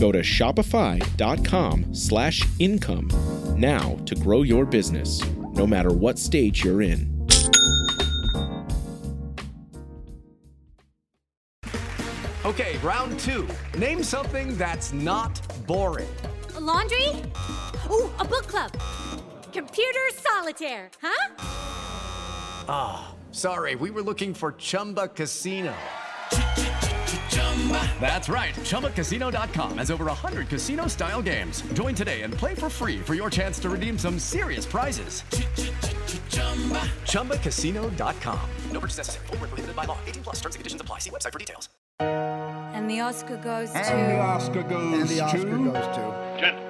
Go to shopify.com slash income now to grow your business, no matter what stage you're in. Okay, round two. Name something that's not boring. A laundry? Ooh, a book club. Computer solitaire, huh? Ah, sorry, we were looking for Chumba Casino. That's right. ChumbaCasino.com has over 100 casino style games. Join today and play for free for your chance to redeem some serious prizes. ChumbaCasino.com. No purchase necessary. Full prohibited by law. 18 plus terms and conditions apply. See website for details. And the Oscar goes to. And the Oscar goes And the Oscar to. goes to. Gentlemen,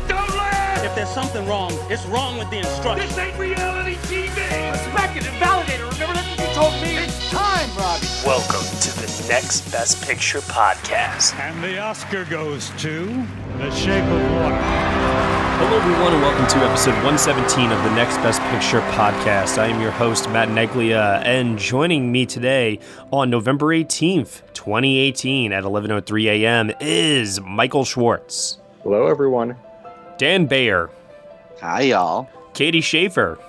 Don't laugh! If there's something wrong, it's wrong with the instructions. This ain't reality TV! Respect it and validate it. Remember that's what you told me? It's time, Robbie. Welcome to the Next Best Picture podcast. And the Oscar goes to The Shape of Water. Hello, everyone, and welcome to episode 117 of the Next Best Picture podcast. I am your host, Matt Neglia, and joining me today on November 18th, 2018, at 11:03 a.m. is Michael Schwartz, Hello, everyone. Dan Bayer, Hi, y'all. Katie Schaefer,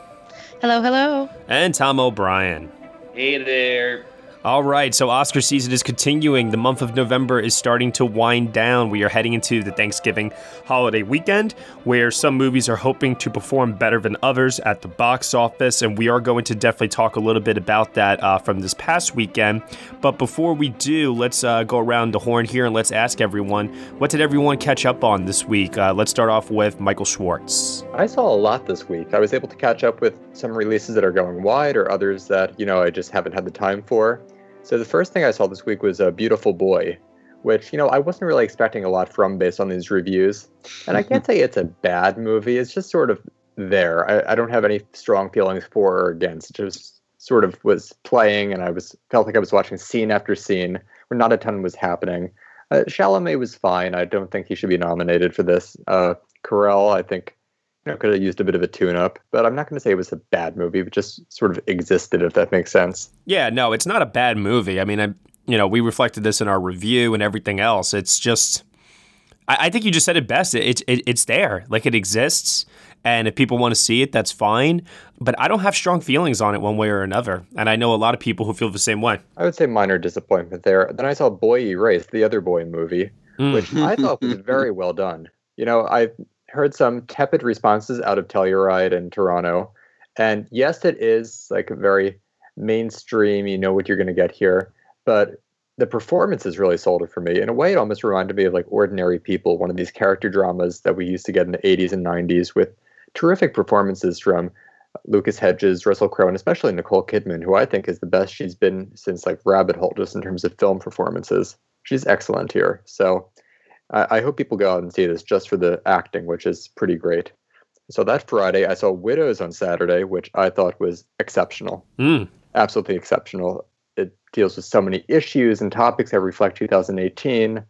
Hello, hello. and Tom O'Brien. Hey there. All right, so Oscar season is continuing. The month of November is starting to wind down. We are heading into the Thanksgiving holiday weekend where some movies are hoping to perform better than others at the box office, and we are going to definitely talk a little bit about that uh, from this past weekend. But before we do, let's uh, go around the horn here and let's ask everyone what did everyone catch up on this week? Uh, let's start off with Michael Schwartz. I saw a lot this week. I was able to catch up with some releases that are going wide or others that, you know, I just haven't had the time for. So the first thing I saw this week was A Beautiful Boy, which, you know, I wasn't really expecting a lot from based on these reviews. And I can't say it's a bad movie. It's just sort of there. I, I don't have any strong feelings for or against. It just sort of was playing and I was felt like I was watching scene after scene where not a ton was happening. Uh, Chalamet was fine. I don't think he should be nominated for this. Uh, Carell, I think, know, could have used a bit of a tune-up, but I'm not going to say it was a bad movie, but just sort of existed, if that makes sense. Yeah, no, it's not a bad movie. I mean, I, you know, we reflected this in our review and everything else. It's just, I, I think you just said it best. It, it, it's there, like it exists, and if people want to see it, that's fine. But I don't have strong feelings on it one way or another, and I know a lot of people who feel the same way. I would say minor disappointment there. Then I saw Boy Erased, the other boy movie, Mm. which I thought was very well done. You know, I heard some tepid responses out of Telluride and Toronto, and yes, it is like a very mainstream. You know what you're going to get here, but the performance performances really sold it for me. In a way, it almost reminded me of like Ordinary People, one of these character dramas that we used to get in the 80s and 90s with terrific performances from Lucas Hedges, Russell Crowe, and especially Nicole Kidman, who I think is the best she's been since like Rabbit Hole, just in terms of film performances. She's excellent here. So I, I hope people go out and see this just for the acting, which is pretty great. So that Friday, I saw Widows on Saturday, which I thought was exceptional. Mm. Absolutely exceptional. It deals with so many issues and topics that reflect 2018.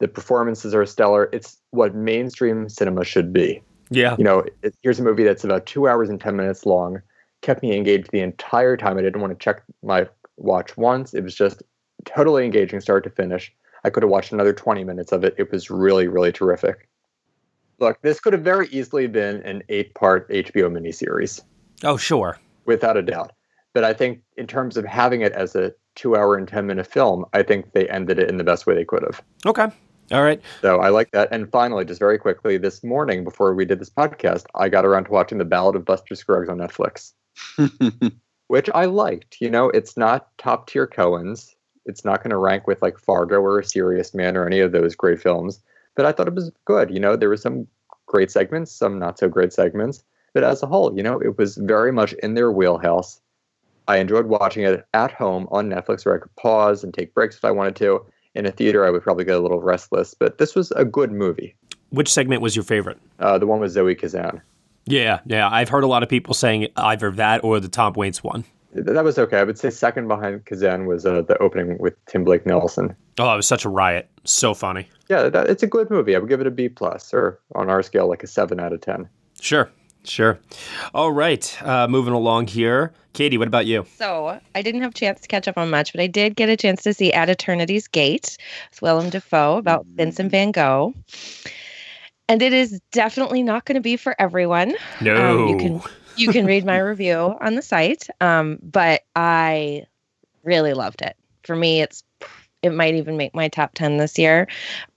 The performances are stellar. It's what mainstream cinema should be. Yeah. You know, it, here's a movie that's about two hours and 10 minutes long, kept me engaged the entire time. I didn't want to check my watch once. It was just totally engaging start to finish. I could have watched another 20 minutes of it. It was really, really terrific. Look, this could have very easily been an eight part HBO miniseries. Oh, sure. Without a doubt. But I think in terms of having it as a two hour and 10 minute film, I think they ended it in the best way they could have. Okay. All right. So I like that. And finally, just very quickly, this morning before we did this podcast, I got around to watching The Ballad of Buster Scruggs on Netflix, which I liked. You know, it's not top tier Coen's. It's not going to rank with like Fargo or A Serious Man or any of those great films, but I thought it was good. You know, there were some great segments, some not so great segments, but as a whole, you know, it was very much in their wheelhouse. I enjoyed watching it at home on Netflix where I could pause and take breaks if I wanted to. In a theater, I would probably get a little restless, but this was a good movie. Which segment was your favorite? Uh, the one with Zoe Kazan. Yeah, yeah. I've heard a lot of people saying either that or the Tom Waits one. That was okay. I would say second behind Kazan was uh, the opening with Tim Blake Nelson. Oh, it was such a riot. So funny. Yeah, that, it's a good movie. I would give it a B plus, or on our scale, like a seven out of ten. Sure, sure. All right, uh, moving along here. Katie, what about you? So I didn't have a chance to catch up on much, but I did get a chance to see At Eternity's Gate with Willem Dafoe about Vincent Van Gogh. And it is definitely not going to be for everyone. No. Um, you can you can read my review on the site. Um, but I really loved it. For me, it's it might even make my top 10 this year.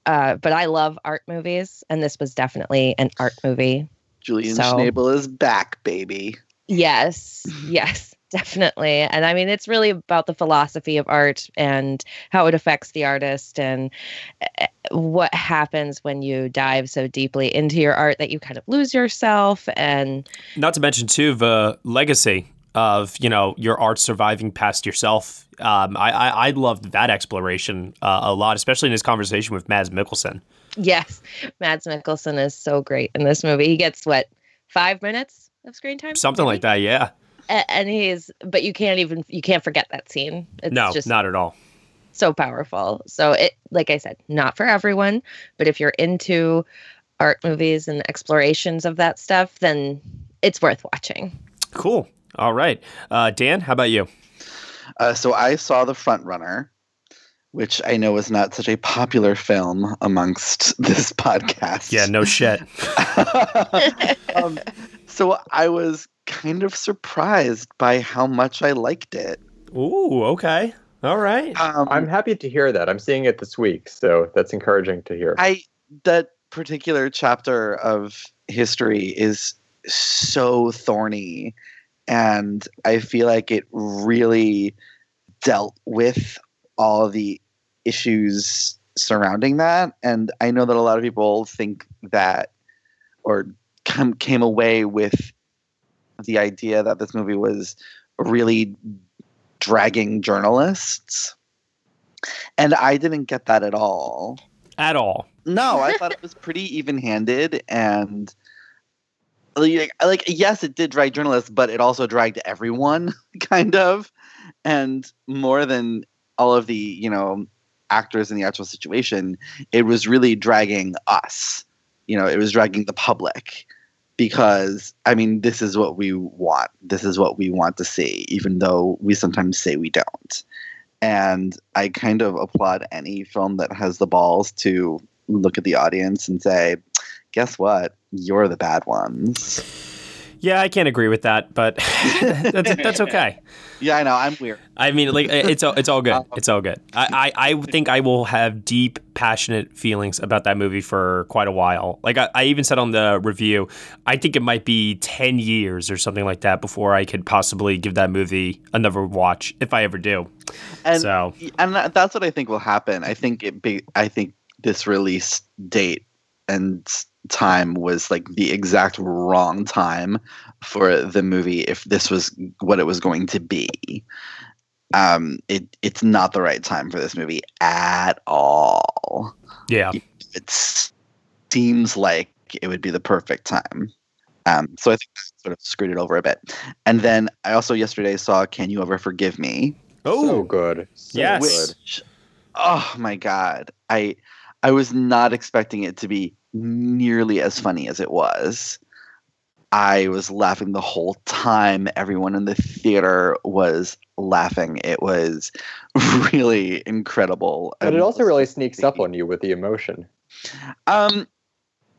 Uh, but I love art movies, and this was definitely an art movie. Julian so, Schnabel is back, baby. Yes, yes, definitely. And I mean, it's really about the philosophy of art and how it affects the artist and eh, what happens when you dive so deeply into your art that you kind of lose yourself. And not to mention, too, the legacy of you know your art surviving past yourself. Um, I, I I loved that exploration uh, a lot, especially in his conversation with Mads Mikkelsen. Yes, Mads Mikkelsen is so great in this movie. He gets what five minutes of screen time, something maybe? like that. Yeah, and he's but you can't even you can't forget that scene. It's no, just not at all. So powerful. So it, like I said, not for everyone, but if you're into art movies and explorations of that stuff, then it's worth watching. Cool. All right. Uh, Dan, how about you? Uh, so I saw The Front Runner, which I know is not such a popular film amongst this podcast. Yeah, no shit. um, so I was kind of surprised by how much I liked it. Ooh, okay. All right. Um, I'm happy to hear that. I'm seeing it this week, so that's encouraging to hear. I that particular chapter of history is so thorny and I feel like it really dealt with all the issues surrounding that. And I know that a lot of people think that, or come, came away with the idea that this movie was really dragging journalists. And I didn't get that at all. At all. No, I thought it was pretty even handed and like, like yes, it did drag journalists, but it also dragged everyone, kind of, and more than all of the you know actors in the actual situation, it was really dragging us. You know, it was dragging the public because I mean, this is what we want. This is what we want to see, even though we sometimes say we don't. And I kind of applaud any film that has the balls to look at the audience and say, guess what? You're the bad ones. Yeah, I can't agree with that, but that's, that's okay. Yeah, I know. I'm weird. I mean, like it's all, it's all good. Um, it's all good. I, I, I think I will have deep, passionate feelings about that movie for quite a while. Like I, I even said on the review, I think it might be ten years or something like that before I could possibly give that movie another watch if I ever do. And so, and that's what I think will happen. I think it be. I think this release date and time was like the exact wrong time for the movie if this was what it was going to be. Um, it it's not the right time for this movie at all. Yeah, it seems like it would be the perfect time. Um, so I think that sort of screwed it over a bit. And then I also yesterday saw "Can You Ever Forgive Me?" Oh, so good. So yes. Which, oh my god, I I was not expecting it to be nearly as funny as it was. I was laughing the whole time. Everyone in the theater was laughing. It was really incredible. But it also really sneaks up on you with the emotion. Um,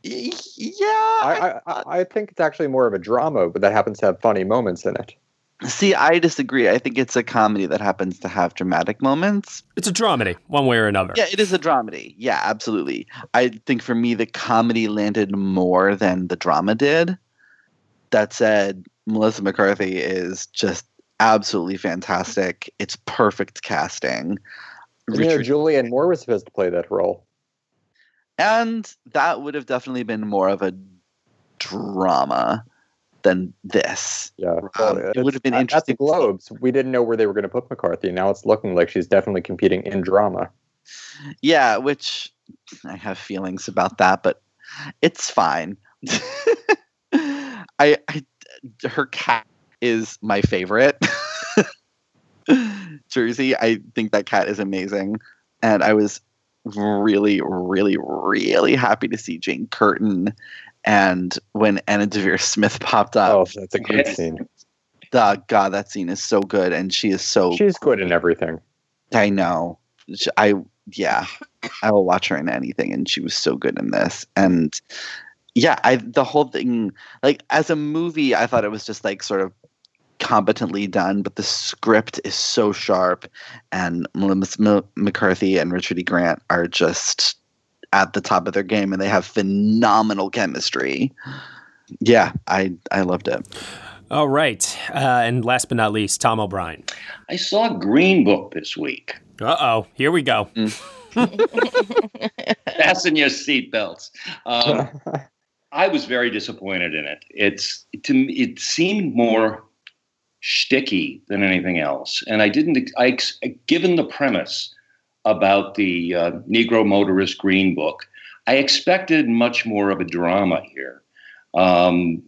yeah. I, I, I think it's actually more of a drama, but that happens to have funny moments in it. See, I disagree. I think it's a comedy that happens to have dramatic moments. It's a dramedy, one way or another. Yeah, it is a dramedy. Yeah, absolutely. I think for me, the comedy landed more than the drama did. That said, Melissa McCarthy is just absolutely fantastic. It's perfect casting. And, you know, Julianne Moore was supposed to play that role. And that would have definitely been more of a drama than this. Yeah, um, it would have been at, interesting. At the Globes, we didn't know where they were going to put McCarthy. Now it's looking like she's definitely competing in drama. Yeah, which I have feelings about that, but it's fine. I, I, her cat is my favorite. Jersey, I think that cat is amazing, and I was really, really, really happy to see Jane Curtin and when Anna Deavere Smith popped up. Oh, that's a great scene. The God, that scene is so good, and she is so. She's good in everything. I know. I yeah, I will watch her in anything, and she was so good in this. And yeah, I the whole thing, like as a movie, I thought it was just like sort of competently done, but the script is so sharp, and Melissa McCarthy and Richard E. Grant are just at the top of their game and they have phenomenal chemistry. Yeah, I I loved it. All right. Uh, and last but not least, Tom O'Brien. I saw Green Book this week. Uh oh, here we go. Fasten your seatbelts. Um, I was very disappointed in it. It's to me, it seemed more sticky than anything else, and I didn't. I given the premise about the uh, Negro Motorist Green Book. I expected much more of a drama here. Um,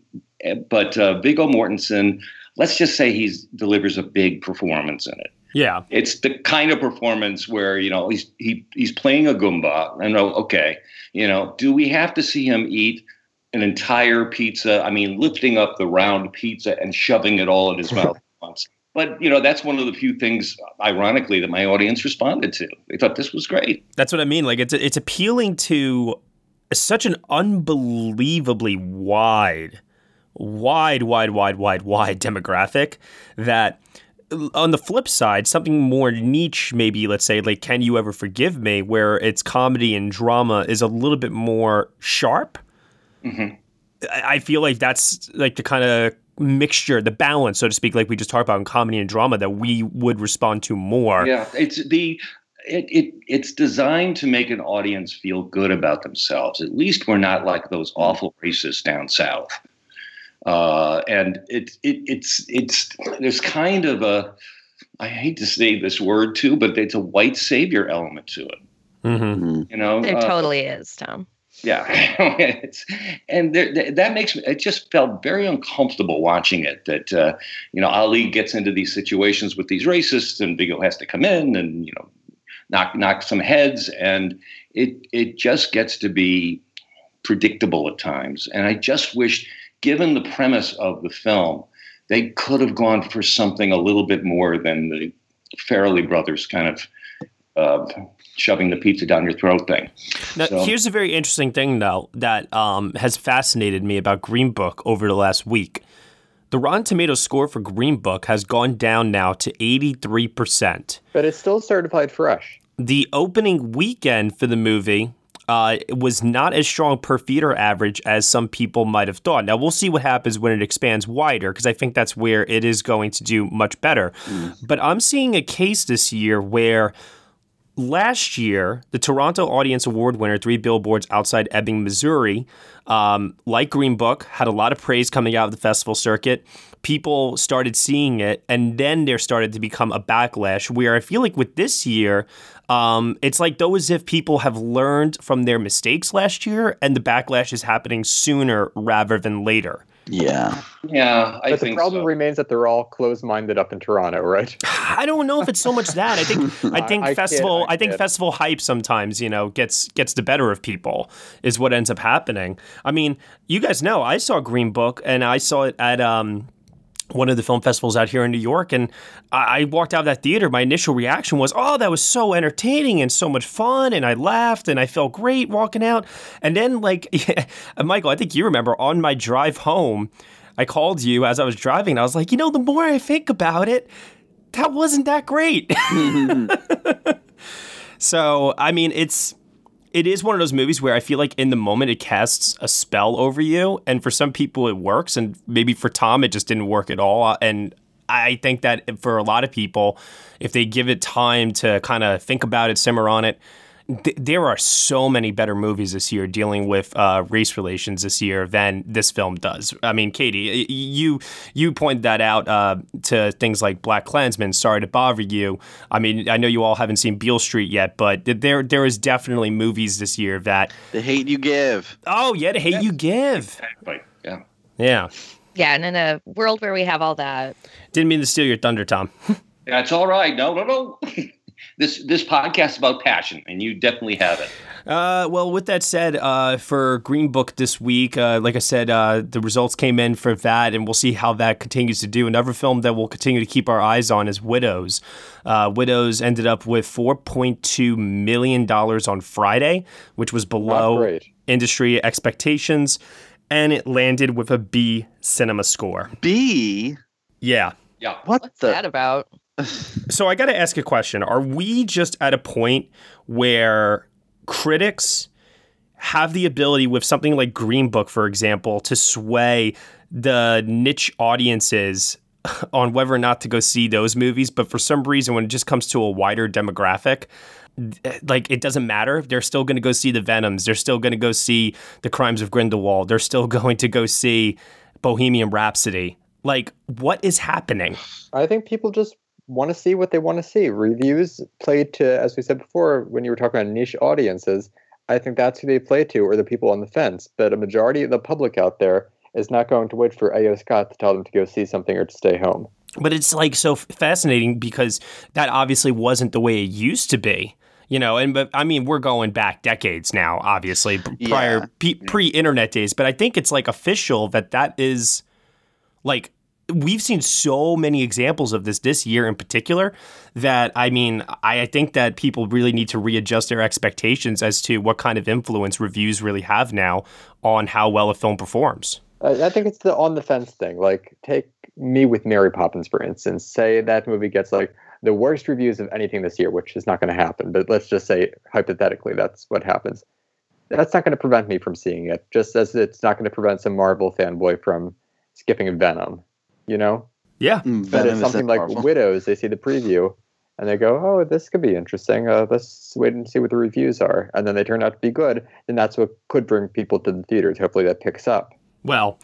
but uh, Viggo Mortensen, let's just say he delivers a big performance in it. Yeah, it's the kind of performance where you know he's he he's playing a Goomba. I know, okay, you know, do we have to see him eat an entire pizza? I mean, lifting up the round pizza and shoving it all in his mouth once. But you know, that's one of the few things, ironically, that my audience responded to. They thought this was great. That's what I mean. Like it's it's appealing to such an unbelievably wide, wide, wide, wide, wide, wide demographic that on the flip side, something more niche, maybe let's say, like "Can You Ever Forgive Me," where it's comedy and drama is a little bit more sharp. Mm-hmm. I feel like that's like the kind of mixture, the balance, so to speak, like we just talked about in comedy and drama, that we would respond to more. Yeah, it's the it, it it's designed to make an audience feel good about themselves. At least we're not like those awful racists down south. Uh, and it, it it's it's there's kind of a I hate to say this word too, but it's a white savior element to it. Mm-hmm. You know, There uh, totally is, Tom. Yeah, it's, and there, that makes me. It just felt very uncomfortable watching it. That uh, you know, Ali gets into these situations with these racists, and Viggo has to come in and you know, knock knock some heads, and it it just gets to be predictable at times. And I just wish, given the premise of the film, they could have gone for something a little bit more than the Farrelly brothers kind of. Uh, shoving the pizza down your throat thing. Now, So- here's a very interesting thing, though, that um, has fascinated me about Green Book over the last week. The Rotten Tomatoes score for Green Book has gone down now to 83%. But it's still certified fresh. The opening weekend for the movie uh, was not as strong per theater average as some people might have thought. Now, we'll see what happens when it expands wider, because I think that's where it is going to do much better. But I'm seeing a case this year where last year, the Toronto Audience Award winner, Three Billboards Outside Ebbing, Missouri, um, like Green Book, had a lot of praise coming out of the festival circuit. People started seeing it, and then there started to become a backlash. Where I feel like with this year, um, it's like though as if people have learned from their mistakes last year, and the backlash is happening sooner rather than later. Yeah. Yeah, I but the problem so. remains that they're all closed-minded up in Toronto, right? I don't know if it's so much that. I think I think I- I kid, festival I I, think kid. festival hype sometimes, you know, gets gets the better of people is what ends up happening. I mean, you guys know I saw Green Book and I saw it at um, one of the film festivals out here in New York, and I, walked out of that theater. My initial reaction was, "Oh, that was so entertaining and so much fun," and I laughed and I felt great walking out. And then, like, Michael, I think you remember on my drive home, I called you as I was driving, and I was like, "You know, the more I think about it." That wasn't that great. Mm-hmm. so, I mean, it's it is one of those movies where I feel like in the moment it casts a spell over you, and for some people it works, and maybe for Tom it just didn't work at all. Uh, and I think that for a lot of people, if they give it time to kind of think about it, simmer on it, th- there are so many better movies this year dealing with uh, race relations this year than this film does. I mean, Katie, you you pointed that out uh, to things like BlacKkKlansman. Sorry to bother you. I mean, I know you all haven't seen Beale Street yet, but there there is definitely movies this year that the hate you give. Oh yeah, the hate yeah. you give. Exactly. Yeah. Yeah. Yeah, and in a world where we have all that. Didn't mean to steal your thunder, Tom. That's all right. No, no, no. this this podcast is about passion, and you definitely have it. Uh, well, with that said, uh, for Green Book this week, uh, like I said, uh, the results came in for that, and we'll see how that continues to do. Another film that we'll continue to keep our eyes on is Widows. Uh, Widows ended up with $4.2 million on Friday, which was below industry expectations, and it landed with a B cinema score. B? Yeah. Yeah. What What's the? that about? So I got to ask a question. Are we just at a point where critics have the ability with something like Green Book, for example, to sway the niche audiences on whether or not to go see those movies, but for some reason, when it just comes to a wider demographic, like it doesn't matter. They're still going to go see the Venoms. They're still going to go see the Crimes of Grindelwald. They're still going to go see Bohemian Rhapsody. Like, what is happening? I think people just want to see what they want to see. Reviews play to, as we said before, when you were talking about niche audiences, I think that's who they play to, or the people on the fence. But a majority of the public out there is not going to wait for A.O. Scott to tell them to go see something or to stay home. But it's like so fascinating because that obviously wasn't the way it used to be. You know, and but I mean, we're going back decades now, obviously, prior Yeah. pre internet days. But I think it's like official that that is like we've seen so many examples of this this year in particular that I mean, I, think that people really need to readjust their expectations as to what kind of influence reviews really have now on how well a film performs. I think it's the on the fence thing. Like, take me with Mary Poppins, for instance. Say that movie gets like the worst reviews of anything this year, which is not going to happen. But let's just say hypothetically, that's what happens. That's not going to prevent me from seeing it. Just as it's not going to prevent some Marvel fanboy from skipping Venom. You know. Yeah. But it's something like Marvel. Widows. They see the preview. And they go, oh, this could be interesting. Uh, let's wait and see what the reviews are. And then they turn out to be good. And that's what could bring people to the theaters. Hopefully that picks up. Well,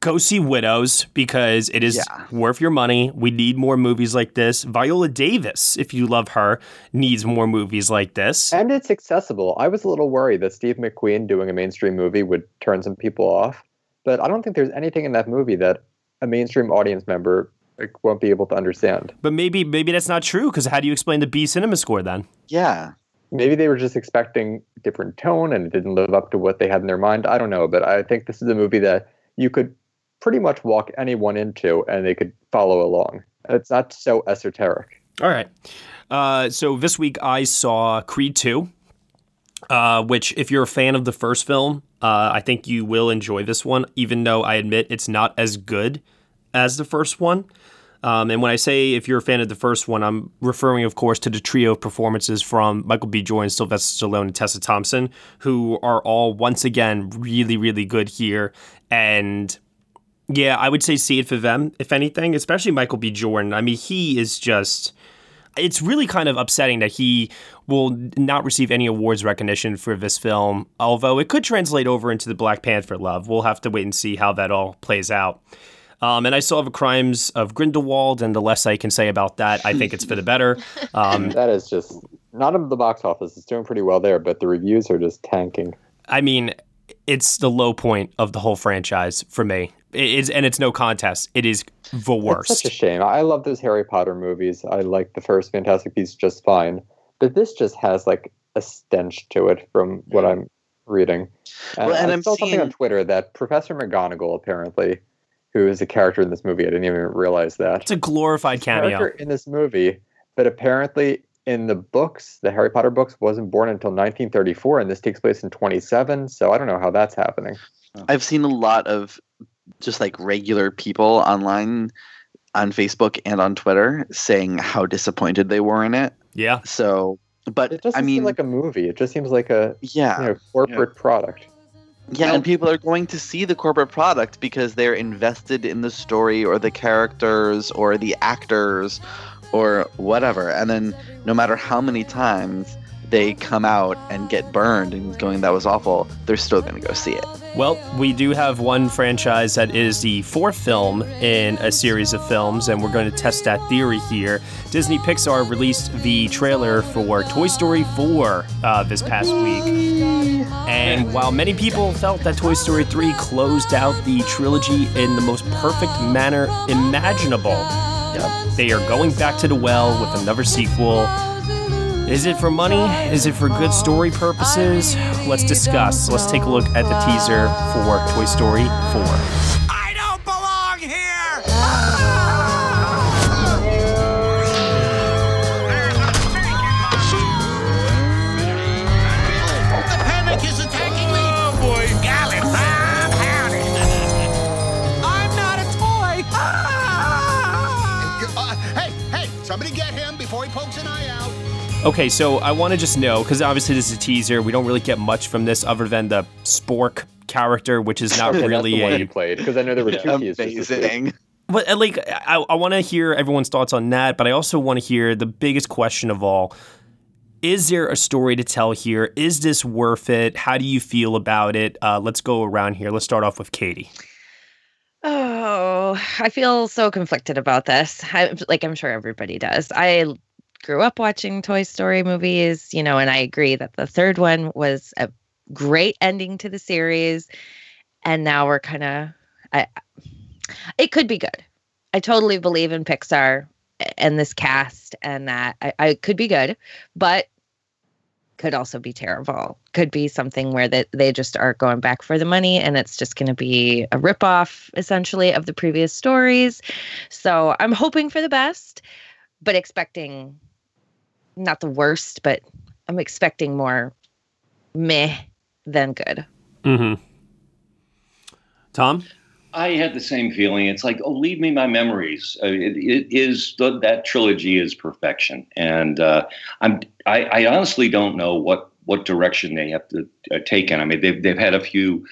go see Widows because it is Yeah. worth your money. We need more movies like this. Viola Davis, if you love her, needs more movies like this. And it's accessible. I was a little worried that Steve McQueen doing a mainstream movie would turn some people off, but I don't think there's anything in that movie that a mainstream audience member like, won't be able to understand. But maybe maybe that's not true because how do you explain the B cinema score then? Yeah. Maybe they were just expecting different tone and it didn't live up to what they had in their mind. I don't know, but I think this is a movie that you could pretty much walk anyone into and they could follow along. It's not so esoteric. All right. Uh, so this week I saw Creed 2, uh, which, if you're a fan of the first film, uh, I think you will enjoy this one, even though I admit it's not as good as the first one. Um, and when I say if you're a fan of the first one, I'm referring, of course, to the trio of performances from Michael B. Jordan, Sylvester Stallone, and Tessa Thompson, who are all once again really, really good here. And yeah, I would say see it for them, if anything, especially Michael B. Jordan. I mean, he is just. It's really kind of upsetting that he will not receive any awards recognition for this film, although it could translate over into the Black Panther love. We'll have to wait and see how that all plays out. Um, and I still have the crimes of Grindelwald, and the less I can say about that, I think it's for the better. Um, that is just not in the box office. It's doing pretty well there, but the reviews are just tanking. I mean, it's the low point of the whole franchise for me. It is, and it's no contest. It is the worst. It's such a shame. I love those Harry Potter movies. I like the first Fantastic Beasts just fine, but this just has like a stench to it from what mm. I'm reading. And, Well, and I I'm saw something on Twitter that Professor McGonagall apparently, who is a character in this movie, I didn't even realize that. It's a glorified cameo. character in this movie, but apparently in the books, the Harry Potter books, wasn't born until 1934, and this takes place in 27. So I don't know how that's happening. I've seen a lot of just like regular people online on Facebook and on Twitter saying how disappointed they were in it. Yeah. So, but It doesn't I mean, seem like a movie. It just seems like a yeah, you know, corporate product. yeah, and people are going to see the corporate product because they're invested in the story or the characters or the actors or whatever. And then no matter how many times they come out and get burned and going that was awful, they're still going to go see it. Well, we do have one franchise that is the fourth film in a series of films, and we're going to test that theory here. Disney Pixar released the trailer for Toy Story 4 uh, this past week. And while many people felt that Toy Story 3 closed out the trilogy in the most perfect manner imaginable, they are going back to the well with another sequel. Is it for money? Is it for good story purposes? Let's discuss. Let's take a look at the teaser for Toy Story 4. Okay, so I want to just know because obviously this is a teaser. We don't really get much from this other than the Spork character, which is not Okay, that's really the one a. you played because I know there were two teasers. this week. Amazing. But uh, like, I, I want to hear everyone's thoughts on that, but I also want to hear the biggest question of all: Is there a story to tell here? Is this worth it? How do you feel about it? Uh, let's go around here. Let's start off with Katie. Oh, I feel so conflicted about this. I, like I'm sure everybody does. I grew up watching Toy Story movies, you know, and I agree that the third one was a great ending to the series. And now we're kind of, it could be good. I totally believe in Pixar and this cast, and that I, I could be good, but could also be terrible. Could be something where that they just are going back for the money and it's just going to be a ripoff essentially of the previous stories. So I'm hoping for the best, but expecting not the worst, but I'm expecting more meh than good. Mm-hmm. Tom. I had the same feeling. It's like, oh, leave me my memories. Uh, it, it is that trilogy is perfection, and uh, I'm I, I honestly don't know what what direction they have to uh, take in. I mean, they've they've had a few.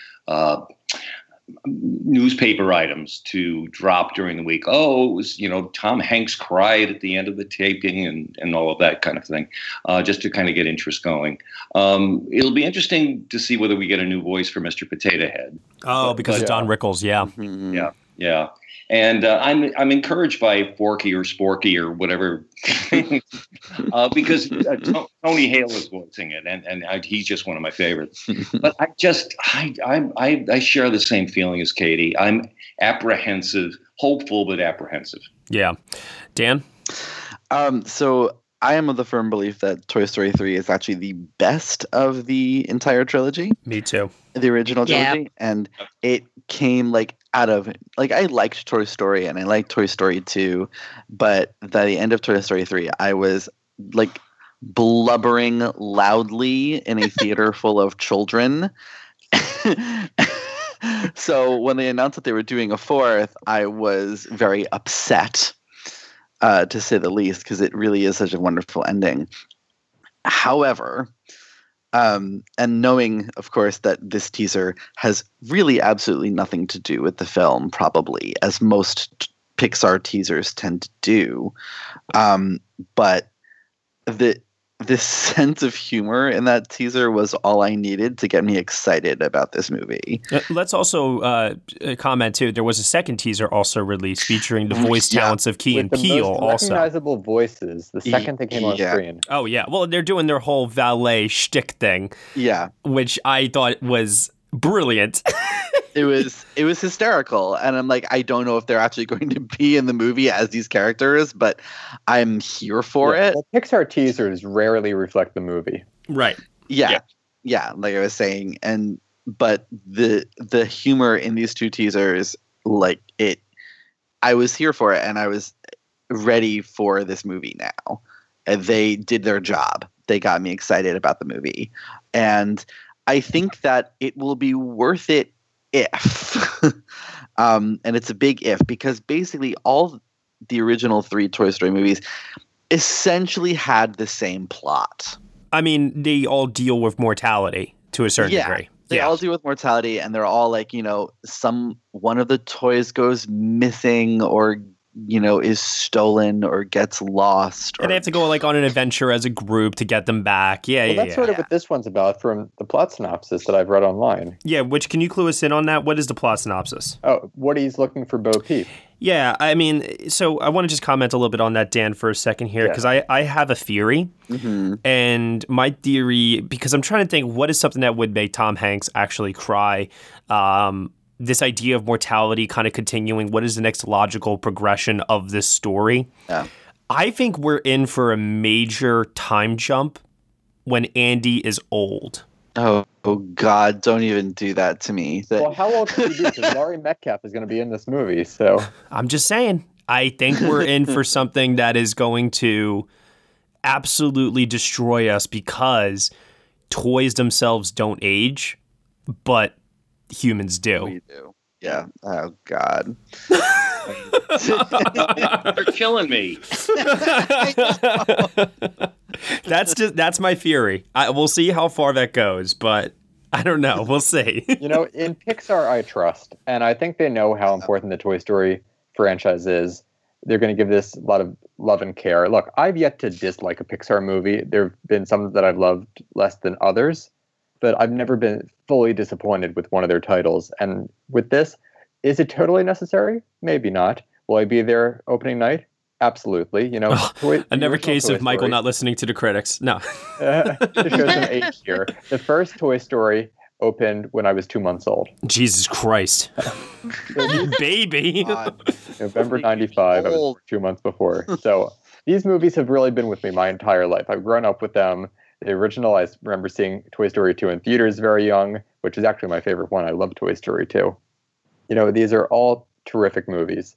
Newspaper items to drop during the week. Oh, it was, you know, Tom Hanks cried at the end of the taping and, and all of that kind of thing, uh, just to kind of get interest going. Um, it'll be interesting to see whether we get a new voice for Mr. Potato Head. Oh, because of Don Rickles, yeah. Yeah, yeah. And uh, I'm I'm encouraged by Forky or Sporky or whatever, uh, because uh, Tony Hale is voicing it, and and I, he's just one of my favorites. but I just I, I I I share the same feeling as Katie. I'm apprehensive, hopeful, but apprehensive. Yeah. Dan? Um, so I am of the firm belief that Toy Story 3 is actually the best of the entire trilogy. Me too. The original Yeah. trilogy. And it came like out of like I liked Toy Story and I liked Toy Story 2, but by the end of Toy Story 3, I was like blubbering loudly in a theater full of children. so when they announced that they were doing a fourth, I was very upset, uh, to say the least, because it really is such a wonderful ending. However, um, and knowing, of course, that this teaser has really absolutely nothing to do with the film, probably, as most t- Pixar teasers tend to do. Um, but the this sense of humor in that teaser was all I needed to get me excited about this movie. Uh, Let's also uh, uh, comment too. There was a second teaser also released featuring the voice Yeah. talents of Key With and the Peele. most Also, recognizable voices. The second thing came on yeah. screen. oh yeah. Well, they're doing their whole valet shtick thing, Yeah. which I thought was brilliant. it was it was hysterical and i'm like i don't know if they're actually going to be in the movie as these characters but i'm here for Yeah, it well, Pixar teasers rarely reflect the movie. right. yeah. Yeah. yeah, like I was saying, and but the the humor in these two teasers, like it, I was here for it, and I was ready for this movie now. And they did their job. They got me excited about the movie, and I think that it will be worth it if, um, and it's a big if because basically all the original three Toy Story movies essentially had the same plot. I mean, they all deal with mortality to a certain yeah, degree. They yeah. all deal with mortality, and they're all like, you know, some one of the toys goes missing or you know is stolen or gets lost. Or, and they have to go like on an adventure as a group to get them back. Yeah, well, yeah, that's yeah. sort of what this one's about from the plot synopsis that I've read online. Yeah, which can you clue us in on that? What is the plot synopsis? Oh, Woody's looking for Bo Peep. Yeah, I mean, so I want to just comment a little bit on that, Dan, for a second here, because I, I have a theory. Mm-hmm. And my theory, because I'm trying to think what is something that would make Tom Hanks actually cry. Um, this idea of mortality kind of continuing. What is the next logical progression of this story? Yeah. I think we're in for a major time jump when Andy is old. Oh, oh God! Don't even do that to me. That, well, how old could he be? Because Laurie Metcalf is going to be in this movie, so I'm just saying. I think we're in for something that is going to absolutely destroy us because toys themselves don't age, but humans do. We do. Yeah. Oh God. They're killing me. that's just that's my theory. I, we'll see how far that goes, but I don't know. We'll see. you know, in Pixar, I trust, and I think they know how important the Toy Story franchise is. They're going to give this a lot of love and care. Look, I've yet to dislike a Pixar movie. There have been some that I've loved less than others, but I've never been fully disappointed with one of their titles. And with this, is it totally necessary? Maybe not. Will I be there opening night? Absolutely. You know, oh, toy, another case of Michael not listening to the critics. No. uh, to show some age here. The first Toy Story opened when I was two months old. Jesus Christ. Baby. November 95. I was two months before. So these movies have really been with me my entire life. I've grown up with them. The original, I remember seeing Toy Story 2 in theaters very young, which is actually my favorite one. I love Toy Story 2. You know, these are all terrific movies.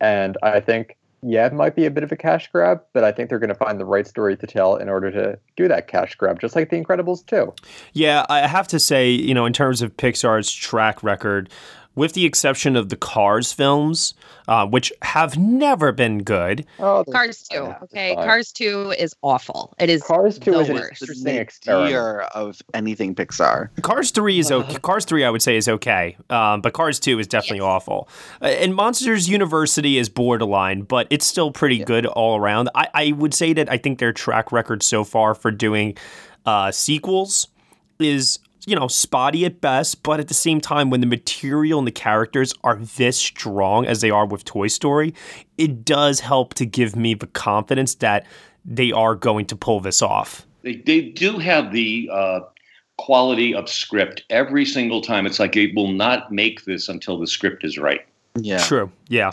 And I think, yeah, it might be a bit of a cash grab, but I think they're going to find the right story to tell in order to do that cash grab, just like The Incredibles 2. Yeah, I have to say, you know, in terms of Pixar's track record, with the exception of the Cars films, uh, which have never been good. Oh, Cars 2. Okay, Cars 2 is awful. It is Cars 2 the is an interesting the experiment. of anything Pixar. Cars 3 is okay. Cars 3, I would say, is okay. Um, but Cars 2 is definitely awful. Uh, and Monsters University is borderline, but it's still pretty good all around. I, I would say that I think their track record so far for doing uh, sequels is you know, spotty at best, but at the same time, when the material and the characters are this strong as they are with Toy Story, it does help to give me the confidence that they are going to pull this off. They, they do have the uh, quality of script every single time. It's like it will not make this until the script is right. Yeah. True. Yeah.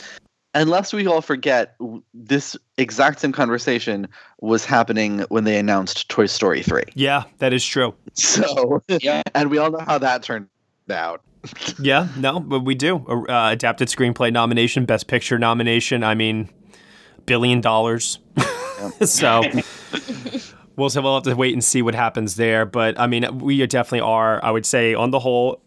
Unless we all forget, this exact same conversation was happening when they announced Toy Story 3. Yeah, that is true. So, Yeah. and we all know how that turned out. Yeah, no, but we do. Uh, adapted screenplay nomination, best picture nomination. I mean, billion dollars. so we'll, we'll have to wait and see what happens there. But I mean, we definitely are, I would say, on the whole,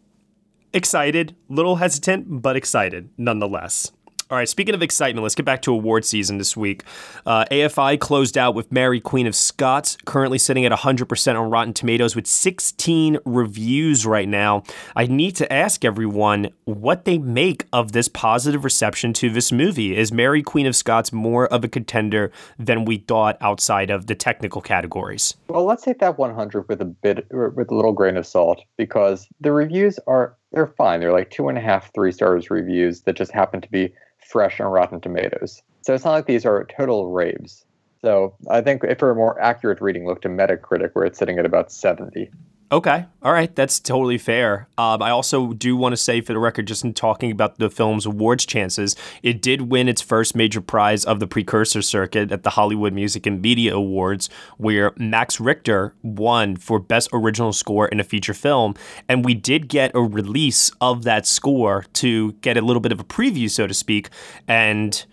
excited, little hesitant, but excited nonetheless. All right, speaking of excitement, let's get back to award season this week. Uh, AFI closed out with Mary Queen of Scots, currently sitting at 100% on Rotten Tomatoes with 16 reviews right now. I need to ask everyone what they make of this positive reception to this movie. Is Mary Queen of Scots more of a contender than we thought outside of the technical categories? Well, let's take that 100 with a bit, with a little grain of salt, because the reviews are they're fine. They're like two and a half, three stars reviews that just happen to be fresh on Rotten Tomatoes. So it's not like these are total raves. So I think if for a more accurate reading, look to Metacritic, where it's sitting at about 70. Okay. All right. That's totally fair. Um, I also do want to say, for the record, just in talking about the film's awards chances, it did win its first major prize of the precursor circuit at the Hollywood Music and Media Awards, where Max Richter won for Best Original Score in a Feature Film. And we did get a release of that score to get a little bit of a preview, so to speak. And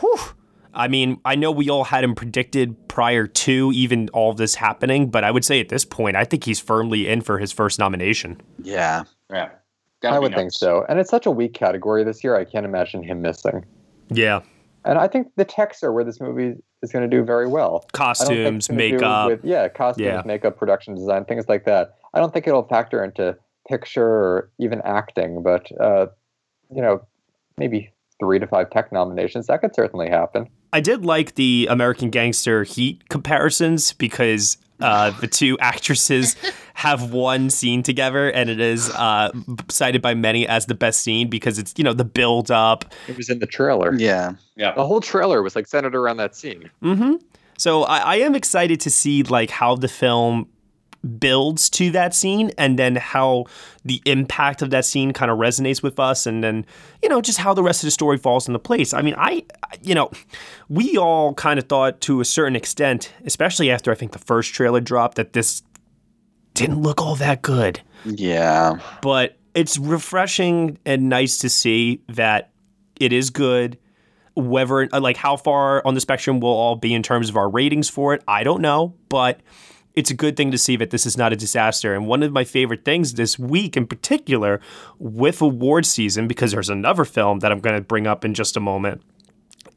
whew, I mean, I know we all had him predicted prior to even all this happening, but I would say at this point, I think he's firmly in for his first nomination. Yeah. Yeah. I would think so. And it's such a weak category this year, I can't imagine him missing. Yeah. And I think the techs are where this movie is going to do very well. Costumes, makeup. With, yeah, costumes, Yeah. makeup, production design, things like that. I don't think it'll factor into picture or even acting, but, uh, you know, maybe three to five tech nominations. That could certainly happen. I did like the American Gangster Heat comparisons because uh, the two actresses have one scene together, and it is uh, cited by many as the best scene because it's you know the build up. It was in the trailer. Yeah. Yeah. The whole trailer was like centered around that scene. Mm-hmm. So I, I am excited to see like how the film builds to that scene and then how the impact of that scene kind of resonates with us and then you know just how the rest of the story falls into place. I mean i you know we all kind of thought to a certain extent especially after i think the first trailer dropped that this didn't look all that good. Yeah. but it's refreshing and nice to see that it is good. Whether like how far on the spectrum we'll all be in terms of our ratings for it i don't know. But it's a good thing to see that this is not a disaster and one of my favorite things this week in particular with award season because there's another film that i'm going to bring up in just a moment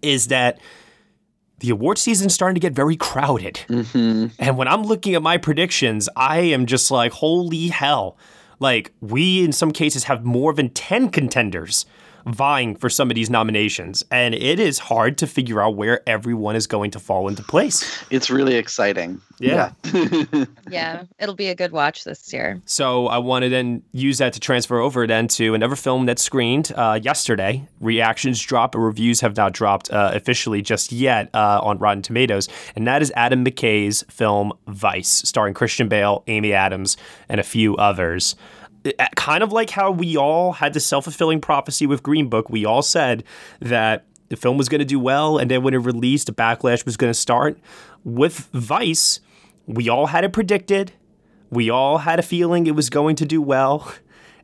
is that the award season is starting to get very crowded Mm-hmm. and when I'm looking at my predictions, I am just like, holy hell. Like, we in some cases have more than 10 contenders vying for some of these nominations. And it is hard to figure out where everyone is going to fall into place. It's really exciting. Yeah. Yeah, it'll be a good watch this year. So I want to then use that to transfer over then to another film that screened uh, yesterday. Reactions drop, but reviews have not dropped uh, officially just yet uh, on Rotten Tomatoes, and that is Adam McKay's film Vice, starring Christian Bale, Amy Adams, and a few others. Kind of like how we all had the self fulfilling prophecy with Green Book, we all said that the film was going to do well, and then when it released, a backlash was going to start. With Vice, we all had it predicted. We all had a feeling it was going to do well.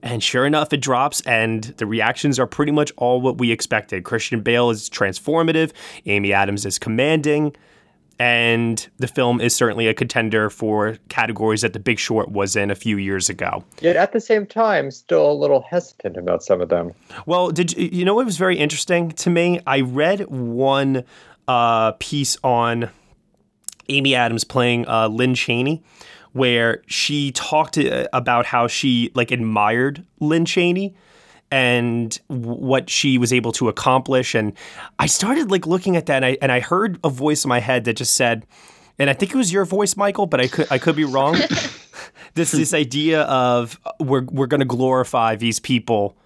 And sure enough, it drops, and the reactions are pretty much all what we expected. Christian Bale is transformative, Amy Adams is commanding, and the film is certainly a contender for categories that The Big Short was in a few years ago. Yet at the same time, still a little hesitant about some of them. Well, did you, you know what was very interesting to me? I read one uh, piece on Amy Adams playing uh, Lynne Cheney, where she talked uh, about how she like admired Lynne Cheney and what she was able to accomplish. And I started like looking at that, and I, and I heard a voice in my head that just said, and I think it was your voice, Michael, but I could I could be wrong. this this idea of uh, we're we're going to glorify these people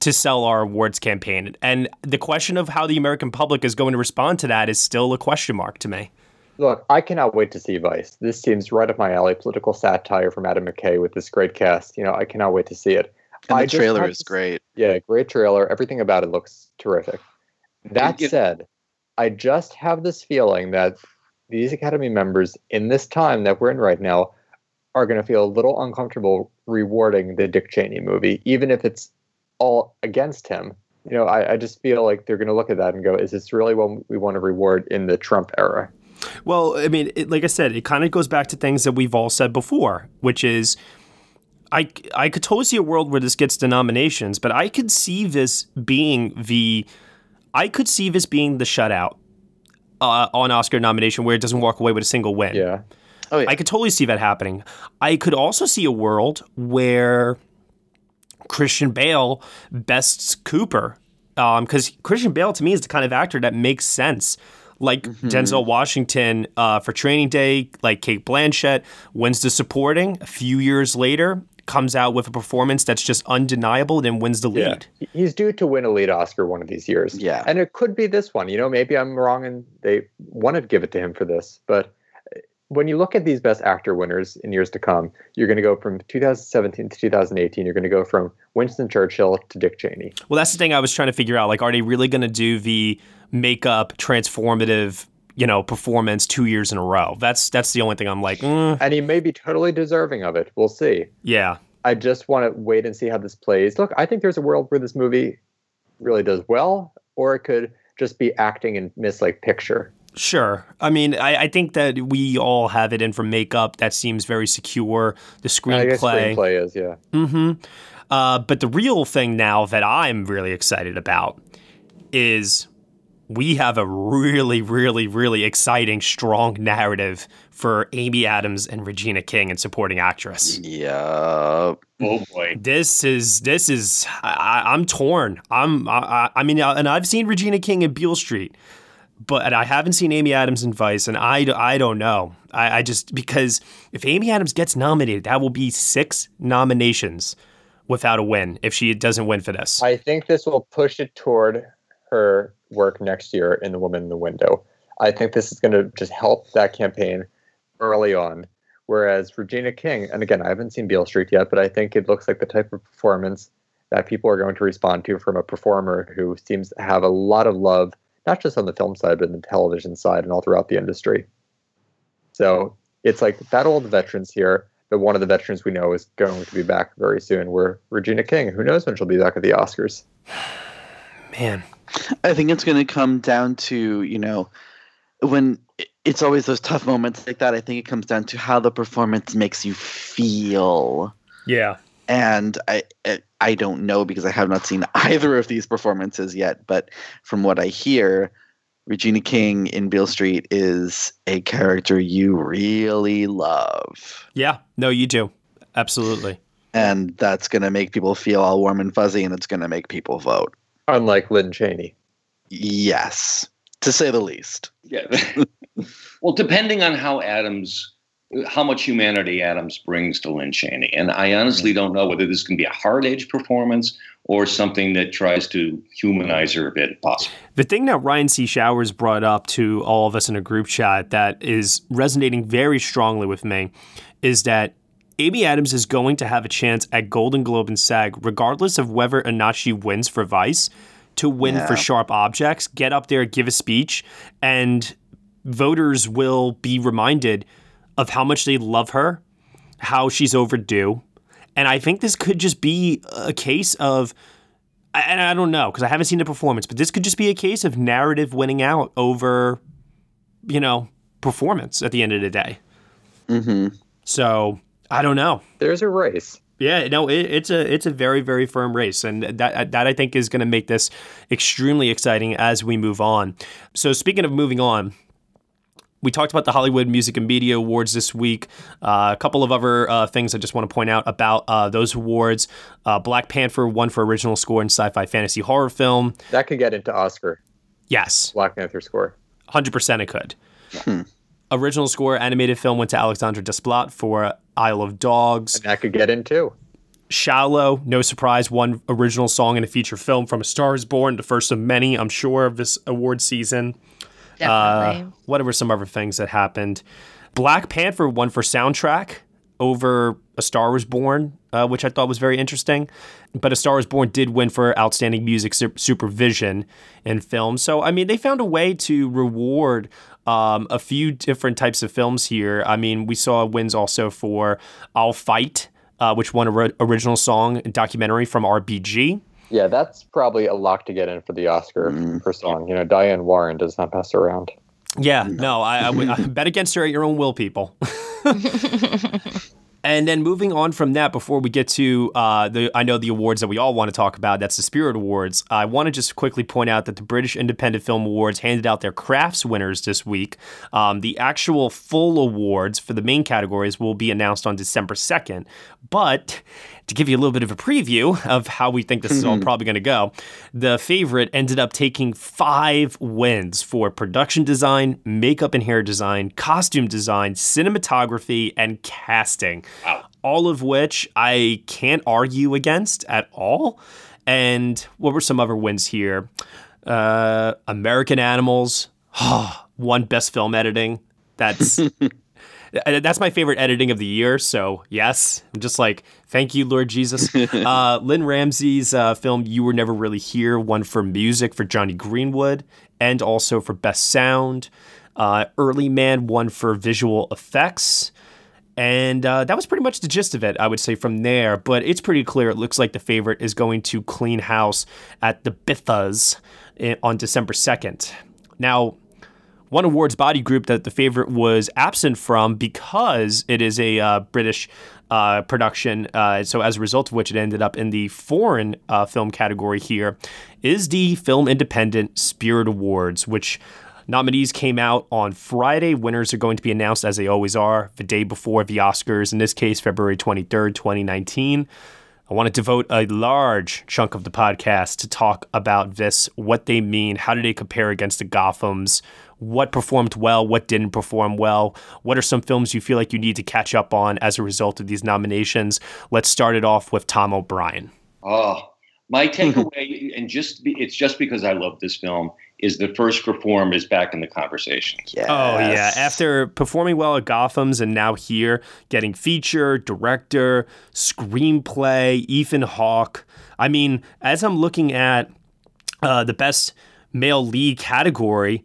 to sell our awards campaign, and the question of how the American public is going to respond to that is still a question mark to me. Look, I cannot wait to see Vice. This seems right up my alley. Political satire from Adam McKay with this great cast. You know, I cannot wait to see it. And the trailer is to- great. Yeah, great trailer. Everything about it looks terrific. That It- said, I just have this feeling that these Academy members in this time that we're in right now are going to feel a little uncomfortable rewarding the Dick Cheney movie, even if it's all against him. You know, I, I just feel like they're going to look at that and go, is this really what we want to reward in the Trump era? Well, I mean, it, like I said, it kind of goes back to things that we've all said before, which is I, I could totally see a world where this gets the nominations, but I could see this being the I could see this being the shutout uh, on Oscar nomination where it doesn't walk away with a single win. Yeah. Oh, yeah. I could totally see that happening. I could also see a world where Christian Bale bests Cooper, because Christian Bale to me is the kind of actor that makes sense. Like Denzel Washington uh, for Training Day, like Cate Blanchett wins the supporting. A few years later, comes out with a performance that's just undeniable, then wins the lead. He- He's due to win a lead Oscar one of these years. Yeah. And it could be this one. You know, maybe I'm wrong and they want to give it to him for this, but uh, when you look at these best actor winners in years to come, you're going to go from 2017 to 2018. You're going to go from Winston Churchill to Dick Cheney. Well, that's the thing I was trying to figure out. Like, are they really going to do the makeup transformative, you know, performance two years in a row? That's that's the only thing I'm like. Mm. And he may be totally deserving of it. We'll see. Yeah. I just want to wait and see how this plays. Look, I think there's a world where this movie really does well, or it could just be acting and miss like picture. Sure. I mean, I, I, think that we all have it in from makeup. That seems very secure. The screenplay. screenplay is, yeah. Mm-hmm. Uh, but the real thing now that I'm really excited about is we have a really, really, really exciting, strong narrative for Amy Adams and Regina King and supporting actress. Yeah. Oh boy. This is this is I, am torn. I'm I, I mean, uh, and I've seen Regina King in Beale Street but I haven't seen Amy Adams in Vice, and I, I don't know. I, I just because if Amy Adams gets nominated, that will be six nominations without a win if she doesn't win for this. I think this will push it toward her work next year in The Woman in the Window. I think this is going to just help that campaign early on. Whereas Regina King, and again, I haven't seen Beale Street yet, but I think it looks like the type of performance that people are going to respond to from a performer who seems to have a lot of love not just on the film side, but in the television side and all throughout the industry. So it's like that old veterans here. But one of the veterans we know is going to be back very soon. We're Regina King. Who knows when she'll be back at the Oscars? Man, I think it's going to come down to you know when it's always those tough moments like that. I think it comes down to how the performance makes you feel. Yeah and I I don't know because I have not seen either of these performances yet. But from what I hear, Regina King in Beale Street is a character you really love. Yeah, no, you do absolutely, and that's going to make people feel all warm and fuzzy, and it's going to make people vote. Unlike Lynne Cheney, yes, to say the least. Yeah. well, depending on how Adams how much humanity Adams brings to Lynne Cheney. And I honestly don't know whether this can be a hard edge performance or something that tries to humanize her a bit possible. The thing that Ryan C. Showers brought up to all of us in a group chat that is resonating very strongly with me is that Amy Adams is going to have a chance at Golden Globe and SAG, regardless of whether or not she wins for Vice, to win yeah. for Sharp Objects, get up there, give a speech, and voters will be reminded – of how much they love her, how she's overdue. And I think this could just be a case of, and I don't know because I haven't seen the performance, but this could just be a case of narrative winning out over, you know, performance at the end of the day. Mm-hmm. So I don't know. There's a race. Yeah, no, it, it's a it's a very very firm race, and that that I think is going to make this extremely exciting as we move on. So speaking of moving on, we talked about the Hollywood Music and Media Awards this week. Uh, a couple of other uh, things I just want to point out about uh, those awards. Uh, Black Panther won for original score in sci-fi fantasy horror film. That could get into Oscar. Yes. Black Panther score. 100% it could. Hmm. Original score animated film went to Alexandre Desplat for Isle of Dogs. And that could get in too. Shallow, no surprise, one original song in a feature film from A Star is Born, the first of many, I'm sure, of this award season. Definitely. Uh, whatever some other things that happened. Black Panther won for soundtrack over A Star Was Born, uh, which I thought was very interesting. But A Star Was Born did win for outstanding music su- supervision in film. So, I mean, they found a way to reward um, a few different types of films here. I mean, we saw wins also for I'll Fight, uh, which won a original song documentary from RBG. Yeah, that's probably a lock to get in for the Oscar mm. for song. You know, Diane Warren does not pass around. Yeah, no, I, I, I bet against her at your own will, people. And then moving on from that, before we get to uh, the, I know the awards that we all want to talk about. That's the Spirit Awards. I want to just quickly point out that the British Independent Film Awards handed out their crafts winners this week. Um, the actual full awards for the main categories will be announced on December second. But to give you a little bit of a preview of how we think this is all probably going to go, the favorite ended up taking five wins for production design, makeup and hair design, costume design, cinematography, and casting. Wow. All of which I can't argue against at all. And what were some other wins here? Uh, American Animals, one best film editing. That's that's my favorite editing of the year. So yes, I'm just like, thank you, Lord Jesus. uh, Lynne Ramsay's uh, film "You Were Never Really Here" won for music for Jonny Greenwood and also for best sound. Uh, Early Man won for visual effects. And uh, that was pretty much the gist of it, I would say, from there. But it's pretty clear. It looks like the favorite is going to clean house at the BIFAs on December 2nd. Now, one awards body group that the favorite was absent from because it is a uh, British uh, production. Uh, so, as a result of which, it ended up in the foreign uh, film category here, is the Film Independent Spirit Awards, which Nominees came out on Friday. Winners are going to be announced as they always are the day before the Oscars, in this case, February 23rd, 2019. I want to devote a large chunk of the podcast to talk about this, what they mean, how do they compare against the Gothams, what performed well, what didn't perform well, what are some films you feel like you need to catch up on as a result of these nominations. Let's start it off with Tom O'Brien. Oh, my takeaway, and just be, it's just because I love this film, is the first reform is back in the conversation. Yes. Oh yeah, after performing well at Gotham's and now here getting feature, director, screenplay, Ethan Hawke. I mean, as I'm looking at uh, the best male lead category,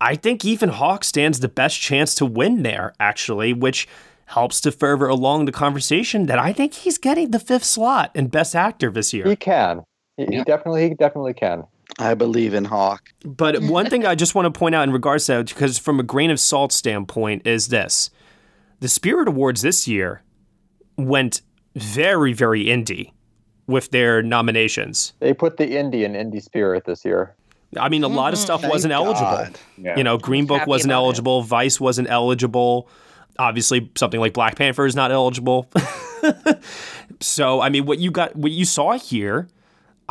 I think Ethan Hawke stands the best chance to win there, actually, which helps to further along the conversation that I think he's getting the fifth slot in Best Actor this year. He can. He, yeah. he definitely, he definitely can. I believe in Hawke. But one thing I just want to point out in regards to that, because from a grain of salt standpoint, is this: the Spirit Awards this year went very, very indie with their nominations. They put the indie in Indie Spirit this year. I mean, a lot of mm-hmm. stuff Thank wasn't eligible. Yeah. You know, Green Book wasn't eligible, it. Vice wasn't eligible. Obviously, something like Black Panther is not eligible. so, I mean, what you got, what you saw here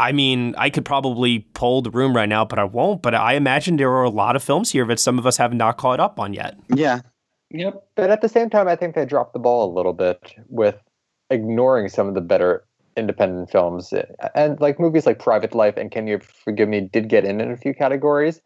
I mean, I could probably pull the room right now, but I won't. But I imagine there are a lot of films here that some of us have not caught up on yet. Yeah. Yep. But at the same time, I think they dropped the ball a little bit with ignoring some of the better independent films. And like movies like Private Life and Can You Forgive Me did get in in a few categories,